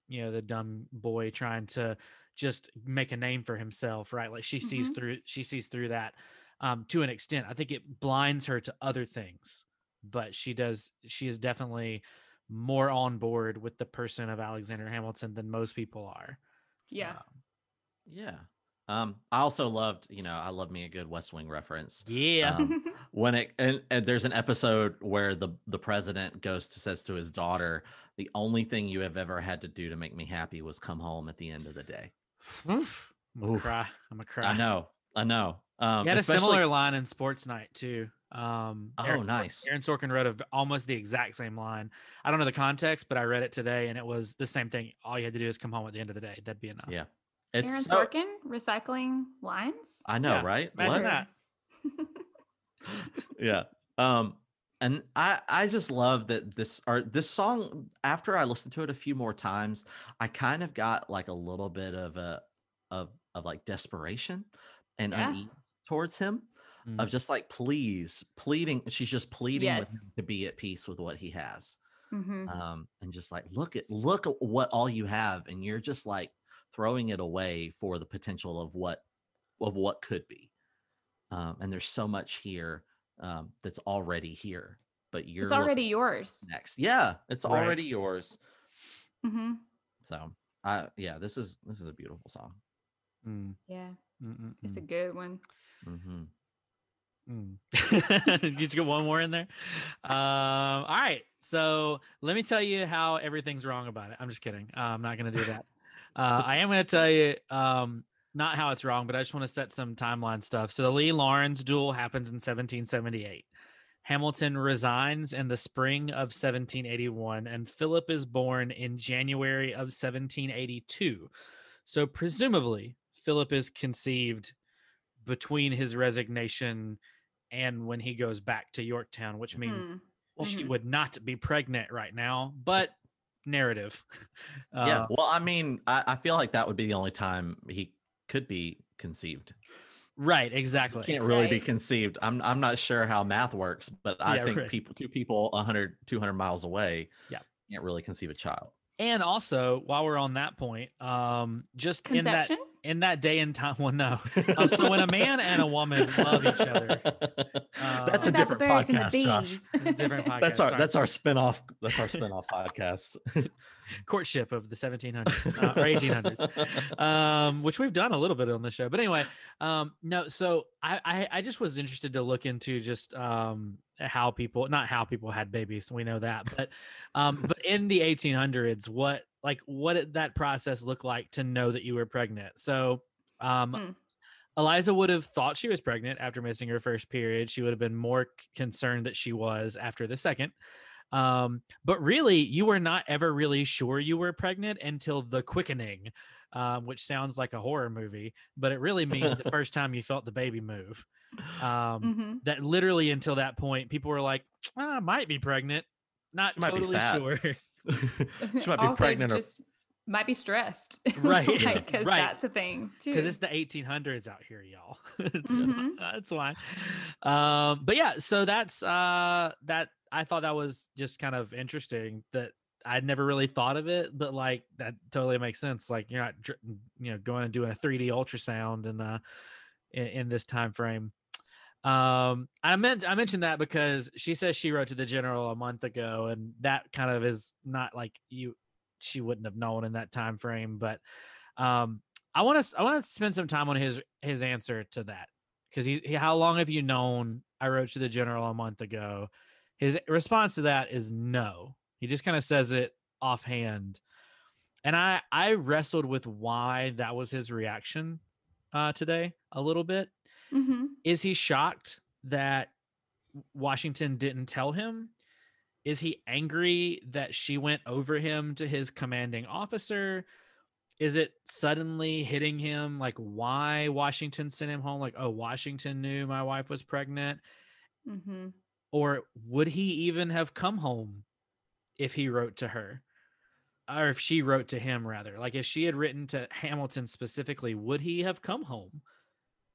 you know, the dumb boy trying to just make a name for himself, right? Like she sees Mhm. through she sees through that um to an extent. I think it blinds her to other things, but she does she is definitely more on board with the person of Alexander Hamilton than most people are. yeah Um, Yeah. Um, I also loved, you know, I love me a good West Wing reference. yeah. Um, when it and, and there's an episode where the the president goes to says to his daughter, "The only thing you have ever had to do to make me happy was come home at the end of the day." Oof. I'm gonna Oof. cry. I'm gonna cry. I know, I know. Um, He had a similar line in Sports Night too. Um, Oh, Aaron nice. Aaron Sorkin wrote a v almost the exact same line. I don't know the context, but I read it today, and it was the same thing. All you had to do is come home at the end of the day. That'd be enough. Yeah, it's aaron so- sorkin recycling lines I know, Yeah, right? Imagine What? that. yeah um and i i just love that this or this song after i listened to it a few more times i kind of got like a little bit of a of of like desperation and Yeah. unease towards him Mm. of just like please pleading she's just pleading with him to be at peace with what he has Mhm. um and just like look at look at what all you have and you're just like throwing it away for the potential of what of what could be um and there's so much here um that's already here but you're it's already yours next yeah it's Right. already yours hmm so i yeah this is this is a beautiful song Mm, yeah mm, mm, it's a good one Mm-hmm. mm. you just get one more in there. Um, all right. So let me tell you how everything's wrong about it. I'm just kidding. Uh, I'm not going to do that. Uh, I am going to tell you um, not how it's wrong, but I just want to set some timeline stuff. So the Lee Laurens duel happens in 1778. Hamilton resigns in the spring of 1781, and Philip is born in January of 1782. So presumably, Philip is conceived between his resignation and when he goes back to Yorktown, which means Mm. Well, she Mhm. would not be pregnant right now, but narrative. yeah. Uh, Well, I mean, I, I feel like that would be the only time he could be conceived. right, He exactly. can't really be conceived. I'm I'm not sure how math works, but I Yeah, think right. people two people 100 200 miles away Yeah. can't really conceive a child. And also, while we're on that point, um, just in that in that day and time, well, no. Um, so when a man and a woman love each other, that's uh, a What about the different birds and the podcast, Josh. It's a different podcast. That's our sorry. that's our spin-off that's our spin-off podcast. Courtship of the 1700s uh, or 1800s. um, which we've done a little bit on the show. But anyway, um, no, so I, I I just was interested to look into just um how people not how people had babies, we know that, but um but in the 1800s, what like what did that process look like to know that you were pregnant? So um Hmm. Eliza would have thought she was pregnant after missing her first period. She would have been more concerned that she was after the second. Um, but really, you were not ever really sure you were pregnant until the quickening, um, which sounds like a horror movie, but it really means the first time you felt the baby move. Um, Mhm. That literally until that point, people were like, "Ah, I might be pregnant, not She might totally fat." sure. she might be also pregnant or just might be stressed. Right, like, because right. that's a thing too. because it's the 1800s out here y'all so Mhm. that's why um but yeah so that's uh that i thought that was just kind of interesting that i'd never really thought of it but like that totally makes sense like you're not you know going and doing a 3d ultrasound in uh in, in this time frame. Um i meant i mentioned that because she says she wrote to the general a month ago and that kind of is not like you she wouldn't have known in that time frame but um i want to i want to spend some time on his his answer to that because he, he how long have you known i wrote to the general a month ago his response to that is no he just kind of says it offhand and i i wrestled with why that was his reaction uh today a little bit Mhm. is he shocked that Washington didn't tell him? Is he angry that she went over him to his commanding officer? Is it suddenly hitting him like why Washington sent him home? Like, oh, Washington knew my wife was pregnant. Mhm. Or would he even have come home if he wrote to her? Or if she wrote to him, rather? Like, if she had written to Hamilton specifically, would he have come home?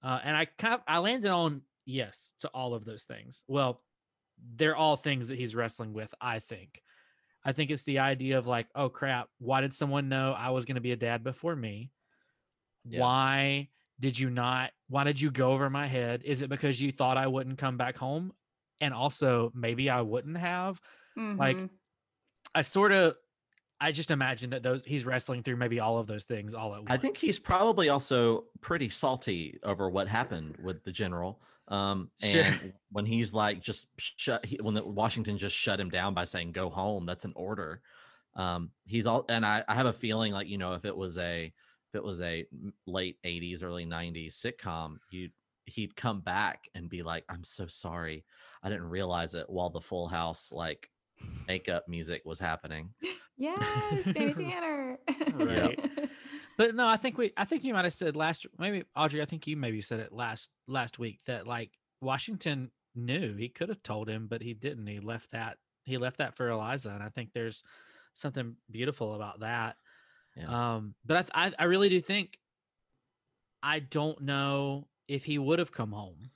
Uh, and I kind of, I landed on yes to all of those things. Well, they're all things that he's wrestling with, I think. I think it's the idea of like, oh crap, why did someone know I was going to be a dad before me? Yeah. Why did you not? Why did you go over my head? Is it because you thought I wouldn't come back home? And also, maybe I wouldn't have. Like, Mhm. I sort of, I just imagine that those he's wrestling through maybe all of those things all at once. I think he's probably also pretty salty over what happened with the general. Um, Sure. and when he's like just shut, he, when the, Washington just shut him down by saying "go home," that's an order. Um, he's all, and I, I have a feeling like you know if it was a if it was a late '80s, early '90s sitcom, you he'd come back and be like, "I'm so sorry, I didn't realize it." While the Full House like makeup music was happening. yes, Danny Tanner. Right. But no, I think we I think you might have said last maybe Audrey, I think you maybe said it last last week that like Washington knew he could have told him, but he didn't. He left that he left that for Eliza. And I think there's something beautiful about that. Yeah. Um, but I, I I really do think I don't know if he would have come home.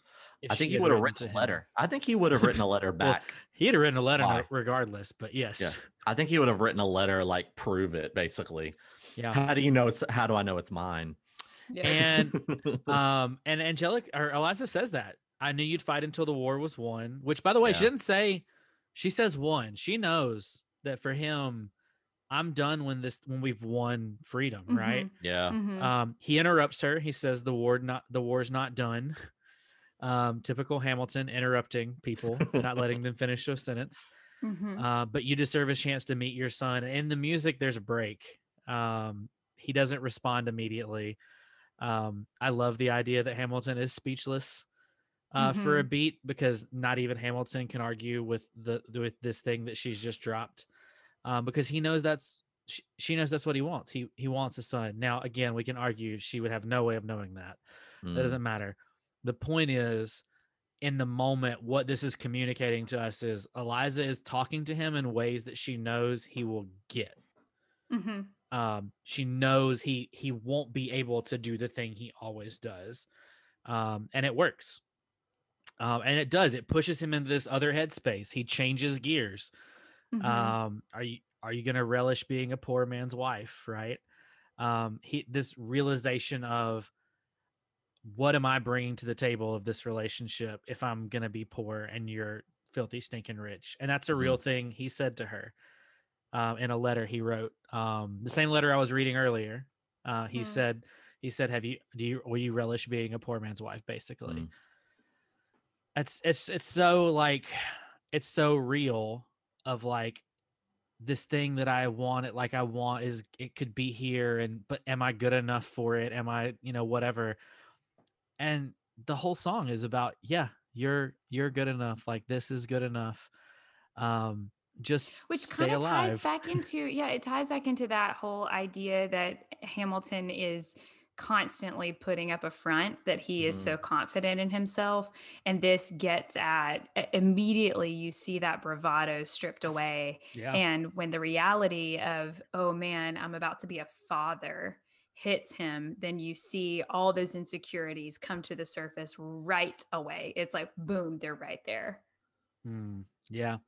I think he would have written written a letter. I think he would have written a letter Well, back. He had written a letter Why? regardless, but yes. I think he would have written a letter like prove it basically. Yeah. How do you know it's how do I know it's mine? Yeah. And um and angelic or eliza says that i knew you'd fight until the war was won which by the way she didn't say she says won she knows that for him i'm done when this when we've won freedom right yeah. Mhm. um he interrupts her he says the war not the war's not done um typical hamilton interrupting people not letting them finish a sentence Mhm. uh, but you deserve a chance to meet your son. In the music, there's a break. Um, he doesn't respond immediately. Um, I love the idea that Hamilton is speechless uh, for a beat because not even Hamilton can argue with the with this thing that she's just dropped um, because he knows that's she, she knows that's what he wants. He he wants a son. Now again, we can argue she would have no way of knowing that. That Mm. doesn't matter. The point is, in the moment, what this is communicating to us is Eliza is talking to him in ways that she knows he will get. hmm Um, she knows he he won't be able to do the thing he always does, um, and it works. Um, and it does. It pushes him into this other headspace. He changes gears. Hmm Um, are you are you going to relish being a poor man's wife? Right. Um, he this realization of what am I bringing to the table of this relationship if I'm going to be poor and you're filthy stinking rich? And that's a real thing he said to her um, in a letter he wrote. Um, the same letter I was reading earlier. Uh, he Hmm. said, he said, have you, do you, will you relish being a poor man's wife? Basically. Mm. It's, it's, it's so like, it's so real of like this thing that I want it like I want is it could be here and but am I good enough for it? Am I, you know, whatever. And the whole song is about, yeah, you're you're good enough. Like this is good enough. Um just which kind of ties back into yeah it ties back into that whole idea that hamilton is constantly putting up a front that he is so confident in himself and this gets at immediately you see that bravado stripped away yeah. and when the reality of oh man i'm about to be a father hits him then you see all those insecurities come to the surface right away it's like boom they're right there Mm, yeah.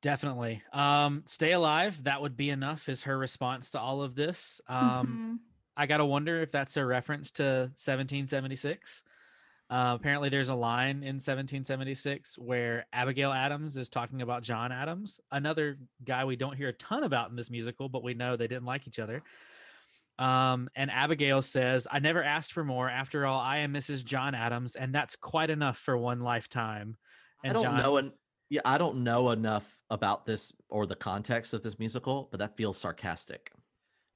Definitely. Um stay alive, that would be enough is her response to all of this. Um Mhm. I gotta wonder if that's a reference to 1776. Uh, apparently, there's a line in 1776 where Abigail Adams is talking about John Adams, another guy we don't hear a ton about in this musical, but we know they didn't like each other. Um, and Abigail says, I never asked for more. After all, I am Mrs. John Adams, and that's quite enough for one lifetime. I And don't John, know and yeah, I don't know enough about this or the context of this musical, but that feels sarcastic.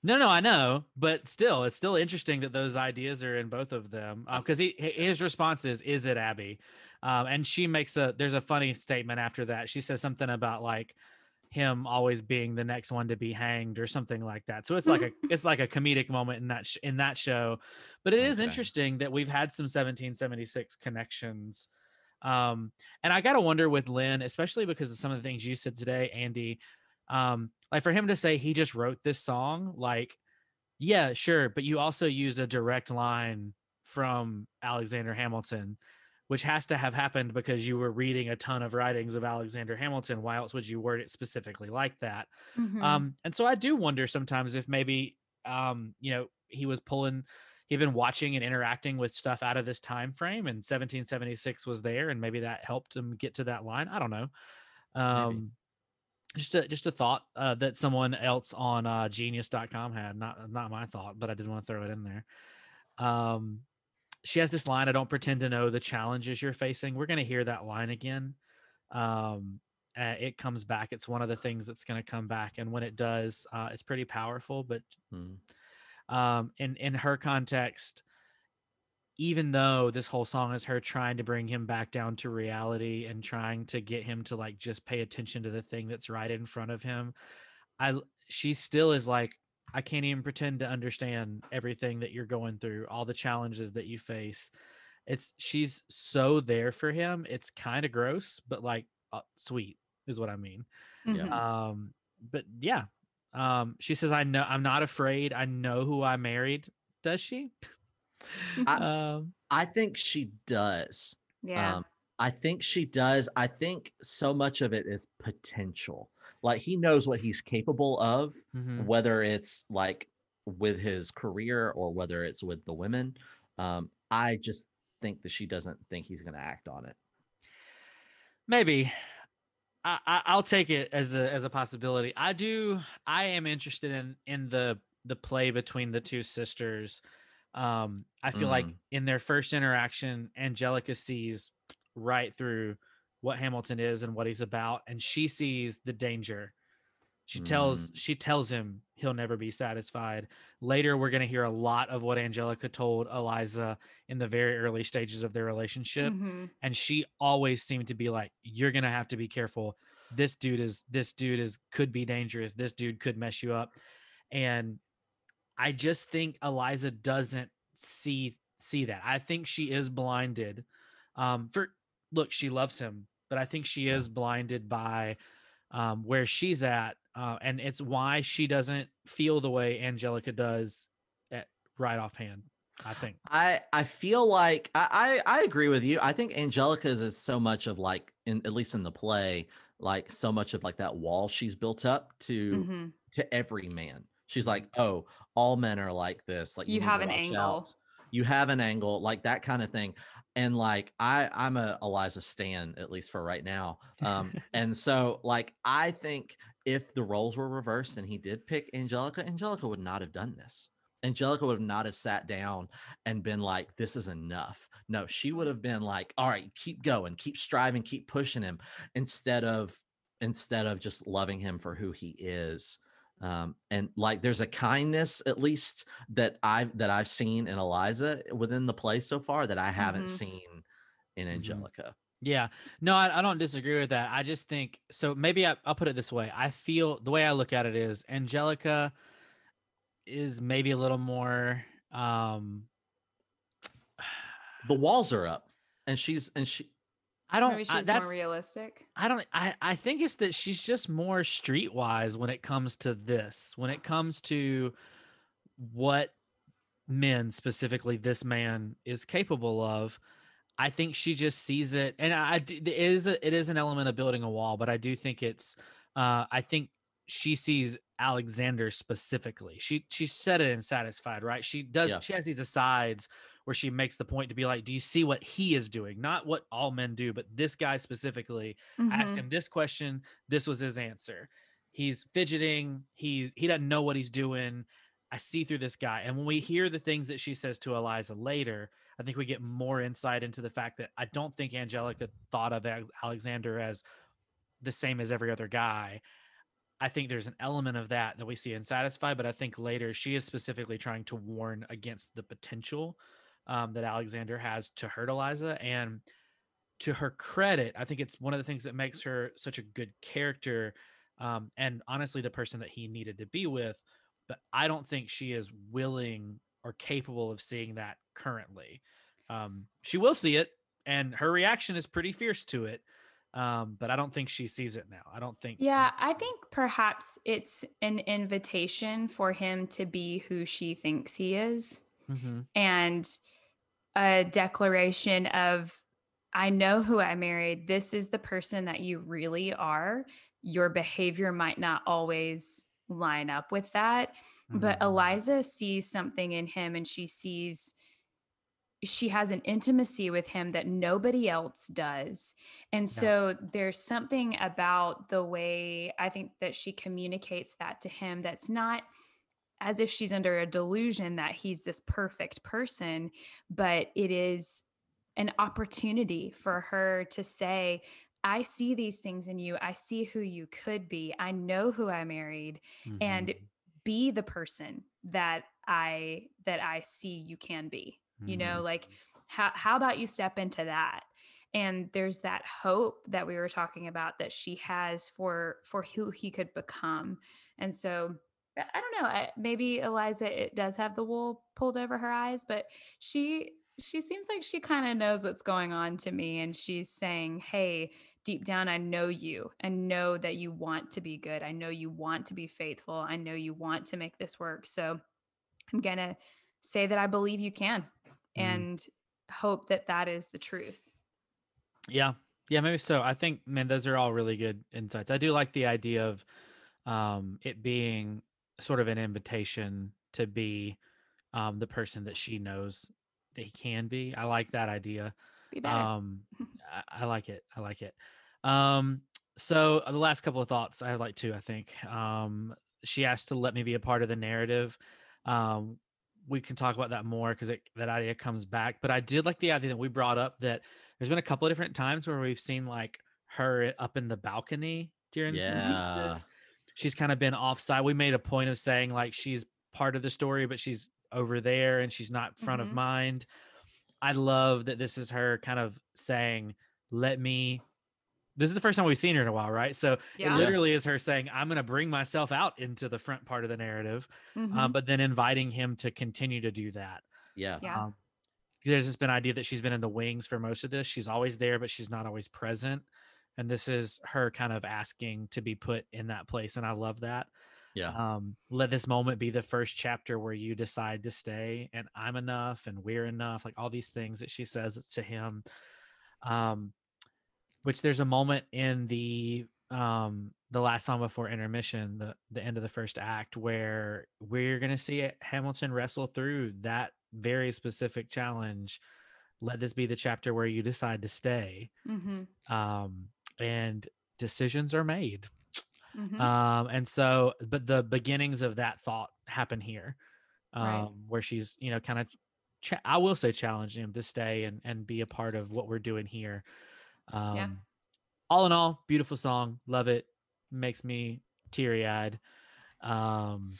No, no, I know, but still, it's still interesting that those ideas are in both of them. Because he his response is, "Is it Abby?" Um, and she makes a there's a funny statement after that. She says something about like him always being the next one to be hanged or something like that. So it's like a it's like a comedic moment in that sh- in that show. But it is Okay. interesting that we've had some 1776 connections. Um, and I gotta wonder with Lin, especially because of some of the things you said today, Andy. Um, like for him to say he just wrote this song, like, yeah, sure, but you also used a direct line from Alexander Hamilton, which has to have happened because you were reading a ton of writings of Alexander Hamilton. Why else would you word it specifically like that? Mhm. Um, and so I do wonder sometimes if maybe um, you know, he was pulling he'd been watching and interacting with stuff out of this time frame and 1776 was there and maybe that helped him get to that line. I don't know. Um just a just a thought uh, that someone else on uh, genius.com had not not my thought but i did want to throw it in there. Um she has this line i don't pretend to know the challenges you're facing. We're going to hear that line again um uh, it comes back. It's one of the things that's going to come back and when it does uh, it's pretty powerful but Mm. um in in her context even though this whole song is her trying to bring him back down to reality and trying to get him to like just pay attention to the thing that's right in front of him i she still is like i can't even pretend to understand everything that you're going through all the challenges that you face it's she's so there for him it's kind of gross but like uh, sweet is what i mean. Mhm. um but yeah um she says i know i'm not afraid i know who i married does she I- um I think she does. yeah Um, I think she does. I think so much of it is potential. Like he knows what he's capable of, mhm. whether it's like with his career or whether it's with the women. Um, I just think that she doesn't think he's going to act on it. maybe I, I i'll take it as a as a possibility i do i am interested in in the the play between the two sisters um i feel like Mm. in their first interaction angelica sees right through what hamilton is and what he's about and she sees the danger. She tells she tells him he'll never be satisfied. Later we're going to hear a lot of what angelica told eliza in the very early stages of their relationship Mhm. and she always seemed to be like you're gonna have to be careful. This dude is this dude is could be dangerous. This dude could mess you up. And i just think eliza doesn't see see that i think she is blinded Um, for look, she loves him, but I think she is blinded by um, where she's at, uh, and it's why she doesn't feel the way Angelica does at right offhand. I think. I I feel like I I, I agree with you. I think Angelica's is so much of like in at least in the play, like so much of like that wall she's built up to Mhm. to every man. She's like, oh, all men are like this. Like You need have an angle. out. You have an angle, like that kind of thing. And like I, I'm a Eliza Stan at least for right now. Um, and so like I think if the roles were reversed and he did pick Angelica, Angelica would not have done this. Angelica would have not have sat down and been like, "This is enough." No, she would have been like, "All right, keep going, keep striving, keep pushing him," instead of instead of just loving him for who he is um, and like there's a kindness at least that i've that i've seen in eliza within the play so far that i haven't Mhm. seen in Mhm. angelica Yeah, no, I, I don't disagree with that. I just think so. Maybe I, I'll put it this way. I feel the way I look at it is Angelica is maybe a little more. um the walls are up and she's and she I don't. Maybe I, that's more realistic. I don't I I think it's that she's just more streetwise when it comes to this. When it comes to what men specifically this man is capable of, I think she just sees it and I, I do- it is a, it is an element of building a wall, but I do think it's uh I think she sees Alexander specifically. She she said it in satisfied, right? She does Yeah. she has these asides where she makes the point to be like, do you see what he is doing? Not what all men do, but this guy specifically asked Mhm. him this question this was his answer he's fidgeting he's he doesn't know what he's doing i see through this guy and when we hear the things that she says to eliza later i think we get more insight into the fact that i don't think angelica thought of alexander as the same as every other guy i think there's an element of that that we see in satisfied but i think later she is specifically trying to warn against the potential um, that alexander has to hurt eliza and to her credit, I think it's one of the things that makes her such a good character, um, and honestly, the person that he needed to be with. But I don't think she is willing or capable of seeing that currently. Um, she will see it, and her reaction is pretty fierce to it. Um, but I don't think she sees it now. I don't think. Yeah, I think perhaps it's an invitation for him to be who she thinks he is Mhm. and a declaration of I know who I married. This is the person that you really are. Your behavior might not always line up with that, but Mhm. Eliza sees something in him and she sees she has an intimacy with him that nobody else does. And Yeah. so there's something about the way I think that she communicates that to him that's not as if she's under a delusion that he's this perfect person, but it is an opportunity for her to say, I see these things in you. I see who you could be. I know who I married and Mhm. be the person that I that I see you can be. You know, Mhm. like how how about you step into that? And there's that hope that we were talking about that she has for for who he could become. And so I don't know. I, maybe Eliza it does have the wool pulled over her eyes, but she she seems like she kind of knows what's going on to me and she's saying, "Hey, deep down I know you. and know that you want to be good. I know you want to be faithful. I know you want to make this work. So I'm going to say that I believe you can Mm. and hope that that is the truth." Yeah. Yeah, maybe so. I think, man, those are all really good insights. I do like the idea of um, it being sort of an invitation to be um, the person that she knows that he can be. I like that idea. Be better. Um, I, I like it. I like it. Um, so uh, the last couple of thoughts I have like two, I think. Um, she asked to let me be a part of the narrative. Um, we can talk about that more because that idea comes back. But I did like the idea that we brought up that there's been a couple of different times where we've seen like her up in the balcony during some of this. She's kind of been offside. We made a point of saying like she's part of the story, but she's over there and she's not front of Mhm. mind. I love that this is her kind of saying, "Let me." This is the first time we've seen her in a while, right? So Yeah. it literally is her saying, "I'm going to bring myself out into the front part of the narrative," Mhm. um, but then inviting him to continue to do that. yeah Yeah. Um, there's just been idea that she's been in the wings for most of this. She's always there, but she's not always present. And this is her kind of asking to be put in that place. And I love that. Yeah. Um, let this moment be the first chapter where you decide to stay and I'm enough and we're enough, like all these things that she says to him. Um, which there's a moment in the um the last song before intermission, the the end of the first act, where we're gonna see Hamilton wrestle through that very specific challenge. Let this be the chapter where you decide to stay. Mm-hmm. Um, and decisions are made. Mm-hmm. Um, and so, but the beginnings of that thought happen here, um, Right. where she's, you know, kind of, cha- I will say, challenging him to stay and and be a part of what we're doing here. Um, all in all, beautiful song, love it, makes me teary eyed. Um,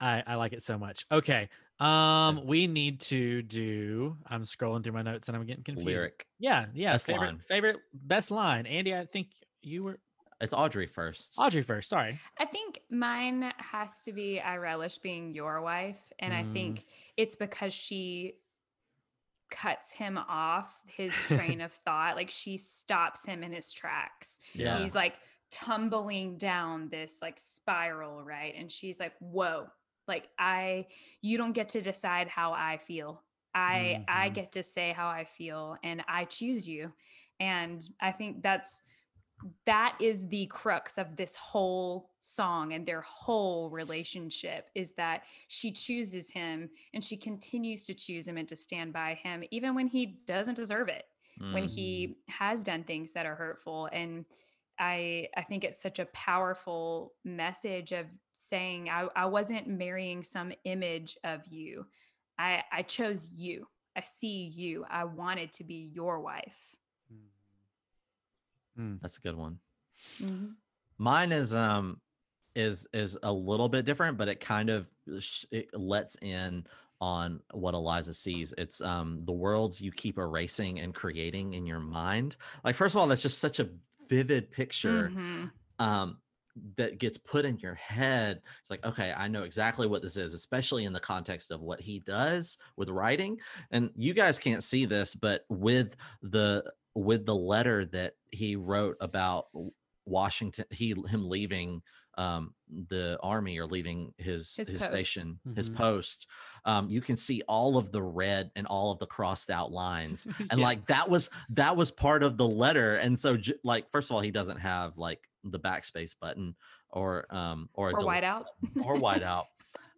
I I like it so much. Okay, um, we need to do. I'm scrolling through my notes and I'm getting confused. Lyric. Yeah, yeah. Best favorite line. favorite best line. Andy, I think you were It's Audrey first. Audrey first. Sorry. I think mine has to be I relish being your wife. And I Mm. think it's because she cuts him off his train of thought. Like she stops him in his tracks. Yeah. He's like tumbling down this like spiral, right? And she's like, whoa, like I, you don't get to decide how I feel. I, I Mhm. get to say how I feel and I choose you. And I think that's, that is the crux of this whole song and their whole relationship is that she chooses him and she continues to choose him and to stand by him even when he doesn't deserve it when Mm. he has done things that are hurtful and i i think it's such a powerful message of saying i, I wasn't marrying some image of you i i chose you i see you i wanted to be your wife That's a good one. Mhm. Mine is um is is a little bit different, but it kind of sh- it lets in on what Eliza sees. It's um the worlds you keep erasing and creating in your mind. Like first of all, that's just such a vivid picture Mhm. um that gets put in your head. It's like, okay, I know exactly what this is, especially in the context of what he does with writing. And you guys can't see this, but with the with the letter that he wrote about Washington, he him leaving um the army are leaving his His his, station, his Mhm. post. Um, you can see all of the red and all of the crossed out lines and Yeah. like that was that was part of the letter and so j- like first of all he doesn't have like the backspace button or um or a or delete whiteout or whiteout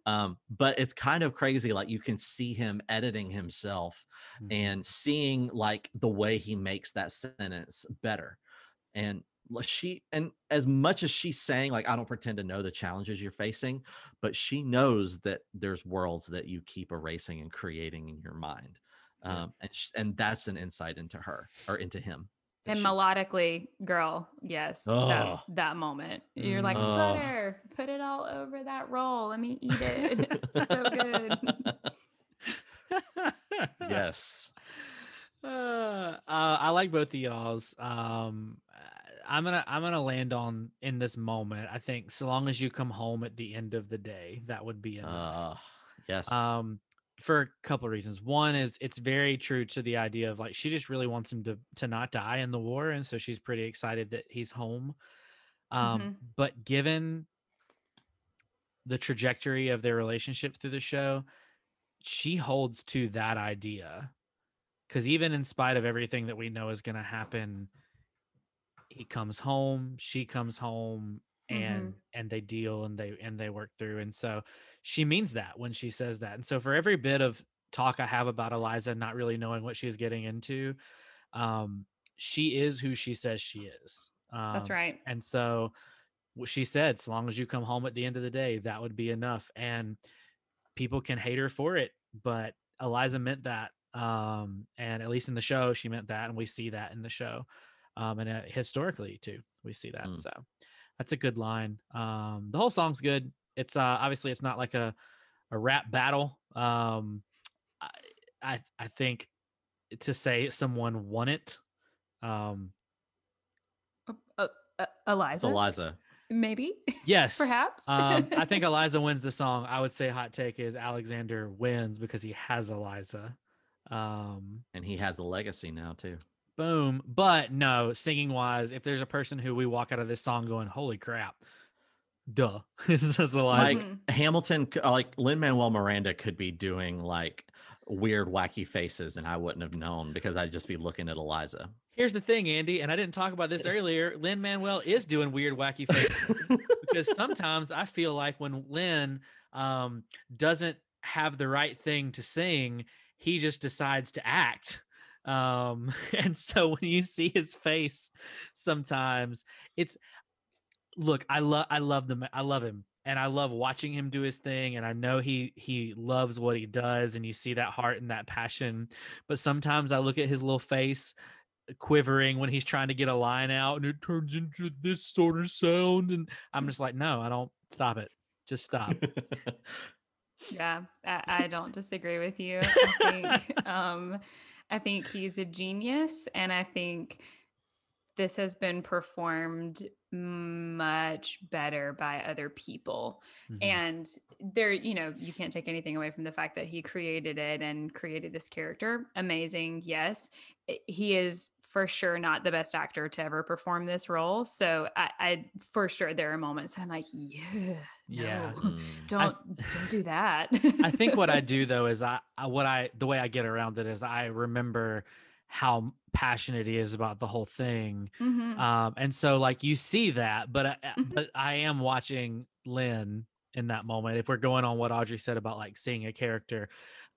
um but it's kind of crazy like you can see him editing himself Mhm. and seeing like the way he makes that sentence better and l- she and as much as she's saying like i don't pretend to know the challenges you're facing but she knows that there's worlds that you keep erasing and creating in your mind um and sh- and that's an insight into her or into him and she- melodically girl yes Ugh. that, that moment you're like Mm. Ugh. butter put it all over that roll let me eat it so good yes Uh, uh, I like both of y'all's. Um, I'm gonna I'm gonna land on in this moment. I think so long as you come home at the end of the day, that would be enough. uh yes um, for a couple of reasons. One is it's very true to the idea of like she just really wants him to to not die in the war, and so she's pretty excited that he's home. Um, Mhm. but given the trajectory of their relationship through the show, she holds to that idea. Because even in spite of everything that we know is going to happen, he comes home, she comes home, and and they deal and they and they work through. And so she means that when she says that. And so for every bit of talk I have about Eliza not really knowing what she's getting into, um, she is who she says she is. Um, that's right and so what she said, as long as you come home at the end of the day, that would be enough. And people can hate her for it, but Eliza meant that. Um, and at least in the show, she meant that, and we see that in the show. Um, and uh, historically too, we see that. Mm. So that's a good line. Um, the whole song's good. It's uh obviously it's not like a a rap battle. Um, I I, I think to say someone won it. Um, Uh, uh, uh, eliza eliza maybe yes, perhaps um, I think Eliza wins the song. I would say hot take is Alexander wins because he has Eliza. Um, and he has a legacy now too. Boom. But no, singing wise, if there's a person who we walk out of this song going, "Holy crap," duh, that's a lot. Like Mhm. Hamilton, like Lin Manuel Miranda could be doing like weird, wacky faces, and I wouldn't have known because I'd just be looking at Eliza. Here's the thing, Andy, and I didn't talk about this earlier. Lin-Manuel is doing weird, wacky faces because sometimes I feel like when Lin um, doesn't have the right thing to sing, he just decides to act. Um, and so when you see his face, sometimes it's look. I love, I love them. I love him, and I love watching him do his thing. And I know he he loves what he does, and you see that heart and that passion. But sometimes I look at his little face quivering when he's trying to get a line out and it turns into this sort of sound and i'm just like no i don't stop it just stop Yeah, I, I don't disagree with you. I think um, I think he's a genius, and I think this has been performed much better by other people. Mhm. And there, you know, you can't take anything away from the fact that he created it and created this character. Amazing, yes. He is for sure not the best actor to ever perform this role. So I, I for sure there are moments that I'm like, yeah, Yeah. no, Mm. don't don't do that. i think what i do though is I, I what i the way i get around it is i remember how passionate he is about the whole thing Mhm. um and so like you see that but I, Mhm. but i am watching lin in that moment if we're going on what audrey said about like seeing a character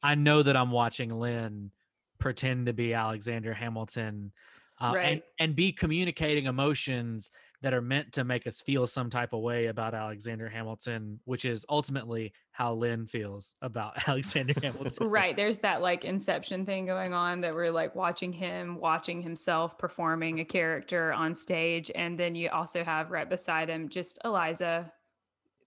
i know that i'm watching lin pretend to be alexander hamilton uh, and Right. and be communicating emotions that are meant to make us feel some type of way about alexander hamilton which is ultimately how lin feels about alexander hamilton right there's that like inception thing going on that we're like watching him watching himself performing a character on stage and then you also have right beside him just eliza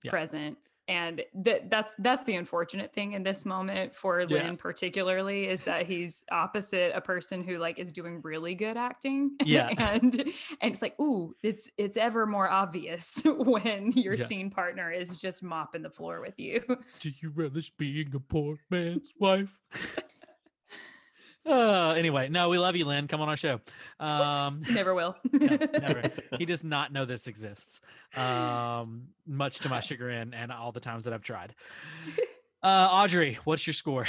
Yeah. present and that that's that's the unfortunate thing in this moment for Yeah. lin particularly is that he's opposite a person who like is doing really good acting Yeah. and and it's like ooh it's it's ever more obvious when your Yeah. scene partner is just mopping the floor with you Do you relish being a poor man's wife? uh, anyway, no, we love you, Lin. Come on our show. Um, never will no, never. He does not know this exists, um, much to my chagrin and all the times that I've tried. Uh, Audrey, what's your score?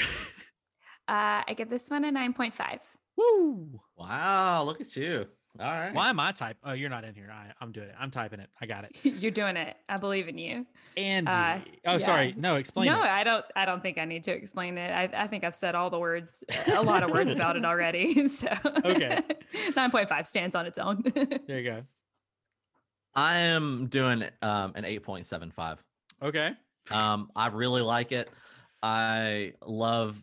Uh, I give this one a 9.5. Woo! Wow, look at you. All right. Why am I type? Oh, you're not in here. I, I'm doing it. I'm typing it. I got it. You're doing it. I believe in you. Andy. Uh, oh, sorry. No, explain no, it. I don't. I don't think I need to explain it. I, I think I've said all the words, a lot of words about it already. So Okay. 9.5 stands on its own. There you go. I am doing um, an 8.75. Okay. Um, I really like it. I love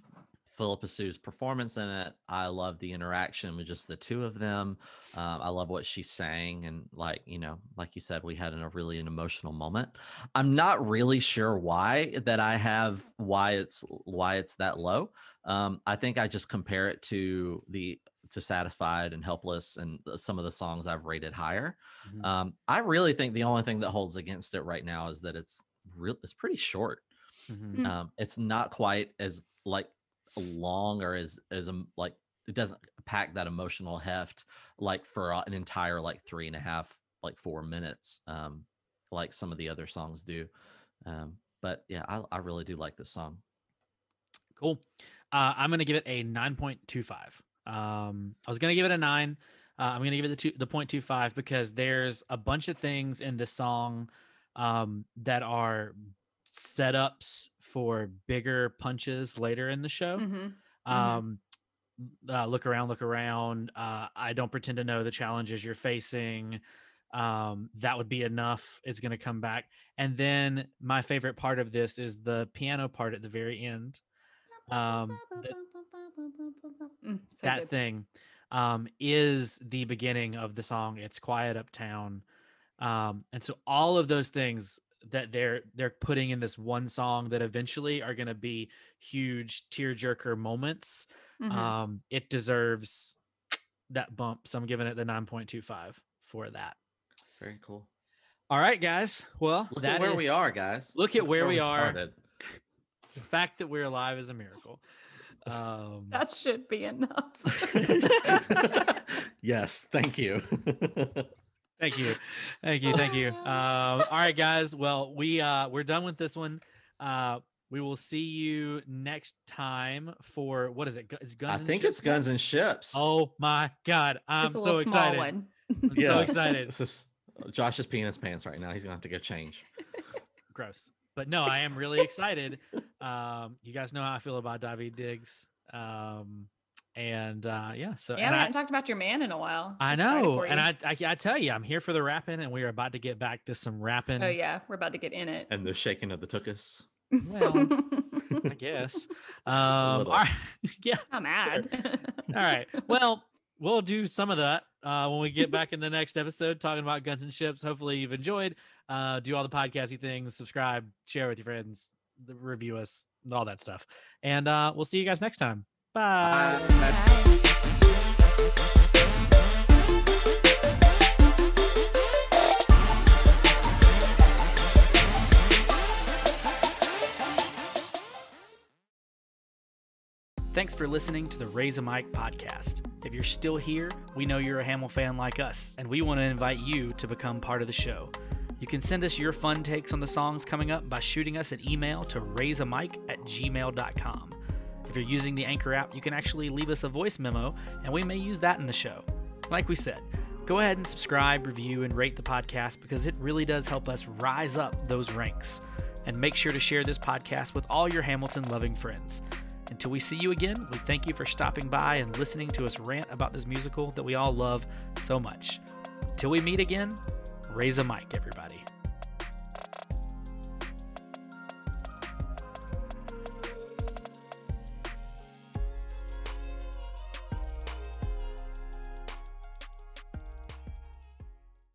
Phillipa Soo's performance in it. I love the interaction with just the two of them. Um, I love what she's saying, and like you know, like you said, we had a really an emotional moment. I'm not really sure why that I have why it's why it's that low. Um, I think I just compare it to the to satisfied and helpless and some of the songs I've rated higher. Mhm. Um, I really think the only thing that holds against it right now is that it's real. It's pretty short. Mhm. Mm. Um, it's not quite as like long or as as um, like it doesn't pack that emotional heft like for an entire like three and a half like four minutes um like some of the other songs do um but yeah i, I really do like this song Cool. Uh, I'm gonna give it a 9.25. Um, I was gonna give it a nine. Uh, I'm gonna give it the two, the 0.25 because there's a bunch of things in this song um, that are setups for bigger punches later in the show. Mhm. Mhm. Um, uh, look around, look around. Uh, I don't pretend to know the challenges you're facing. Um, that would be enough. It's going to come back. And then my favorite part of this is the piano part at the very end. Um, th- Mm, so that good. thing um, is the beginning of the song. It's quiet uptown. Um, and so all of those things that they're they're putting in this one song that eventually are going to be huge tearjerker moments Mhm. um it deserves that bump so i'm giving it the 9.25 for that very cool all right guys well look that at where is- we are guys look at where where we are. started. the fact that we're alive is a miracle Um, that should be enough. yes, thank you. thank you, thank you, thank you. Um, all right, guys. Well, we uh, we're done with this one. Uh, we will see you next time for what is it? Gu- Is guns? I and think Ships it's guns and ships. Oh my god, I'm so excited. one. I'm so excited. This is Josh is peeing his pants right now. He's gonna have to go change. Gross. But no, I am really excited. Um, you guys know how I feel about Daveed Diggs. Um, and uh, yeah, so Yeah, and we I, haven't talked about your man in a while. I know, and. I, I I tell you, I'm here for the rapping, and we are about to get back to some rapping. Oh yeah, we're about to get in it. And the shaking of the tuchus. Well, I guess. Um, all right. yeah. I'm mad. All right. Well, we'll do some of that uh, when we get back in the next episode talking about guns and ships. Hopefully, you've enjoyed. Uh, do all the podcasty things, subscribe, share with your friends, review us, all that stuff. And uh, we'll see you guys next time. Bye. Thanks for listening to the Raise a Mic podcast. If you're still here, we know you're a Hamill fan like us, and we want to invite you to become part of the show. You can send us your fun takes on the songs coming up by shooting us an email to raiseamic at gmail.com. If you're using the Anchor app, you can actually leave us a voice memo, and we may use that in the show. Like we said, go ahead and subscribe, review, and rate the podcast because it really does help us rise up those ranks. And make sure to share this podcast with all your Hamilton loving friends. Until we see you again, we thank you for stopping by and listening to us rant about this musical that we all love so much. Till we meet again, raise a mic, everybody.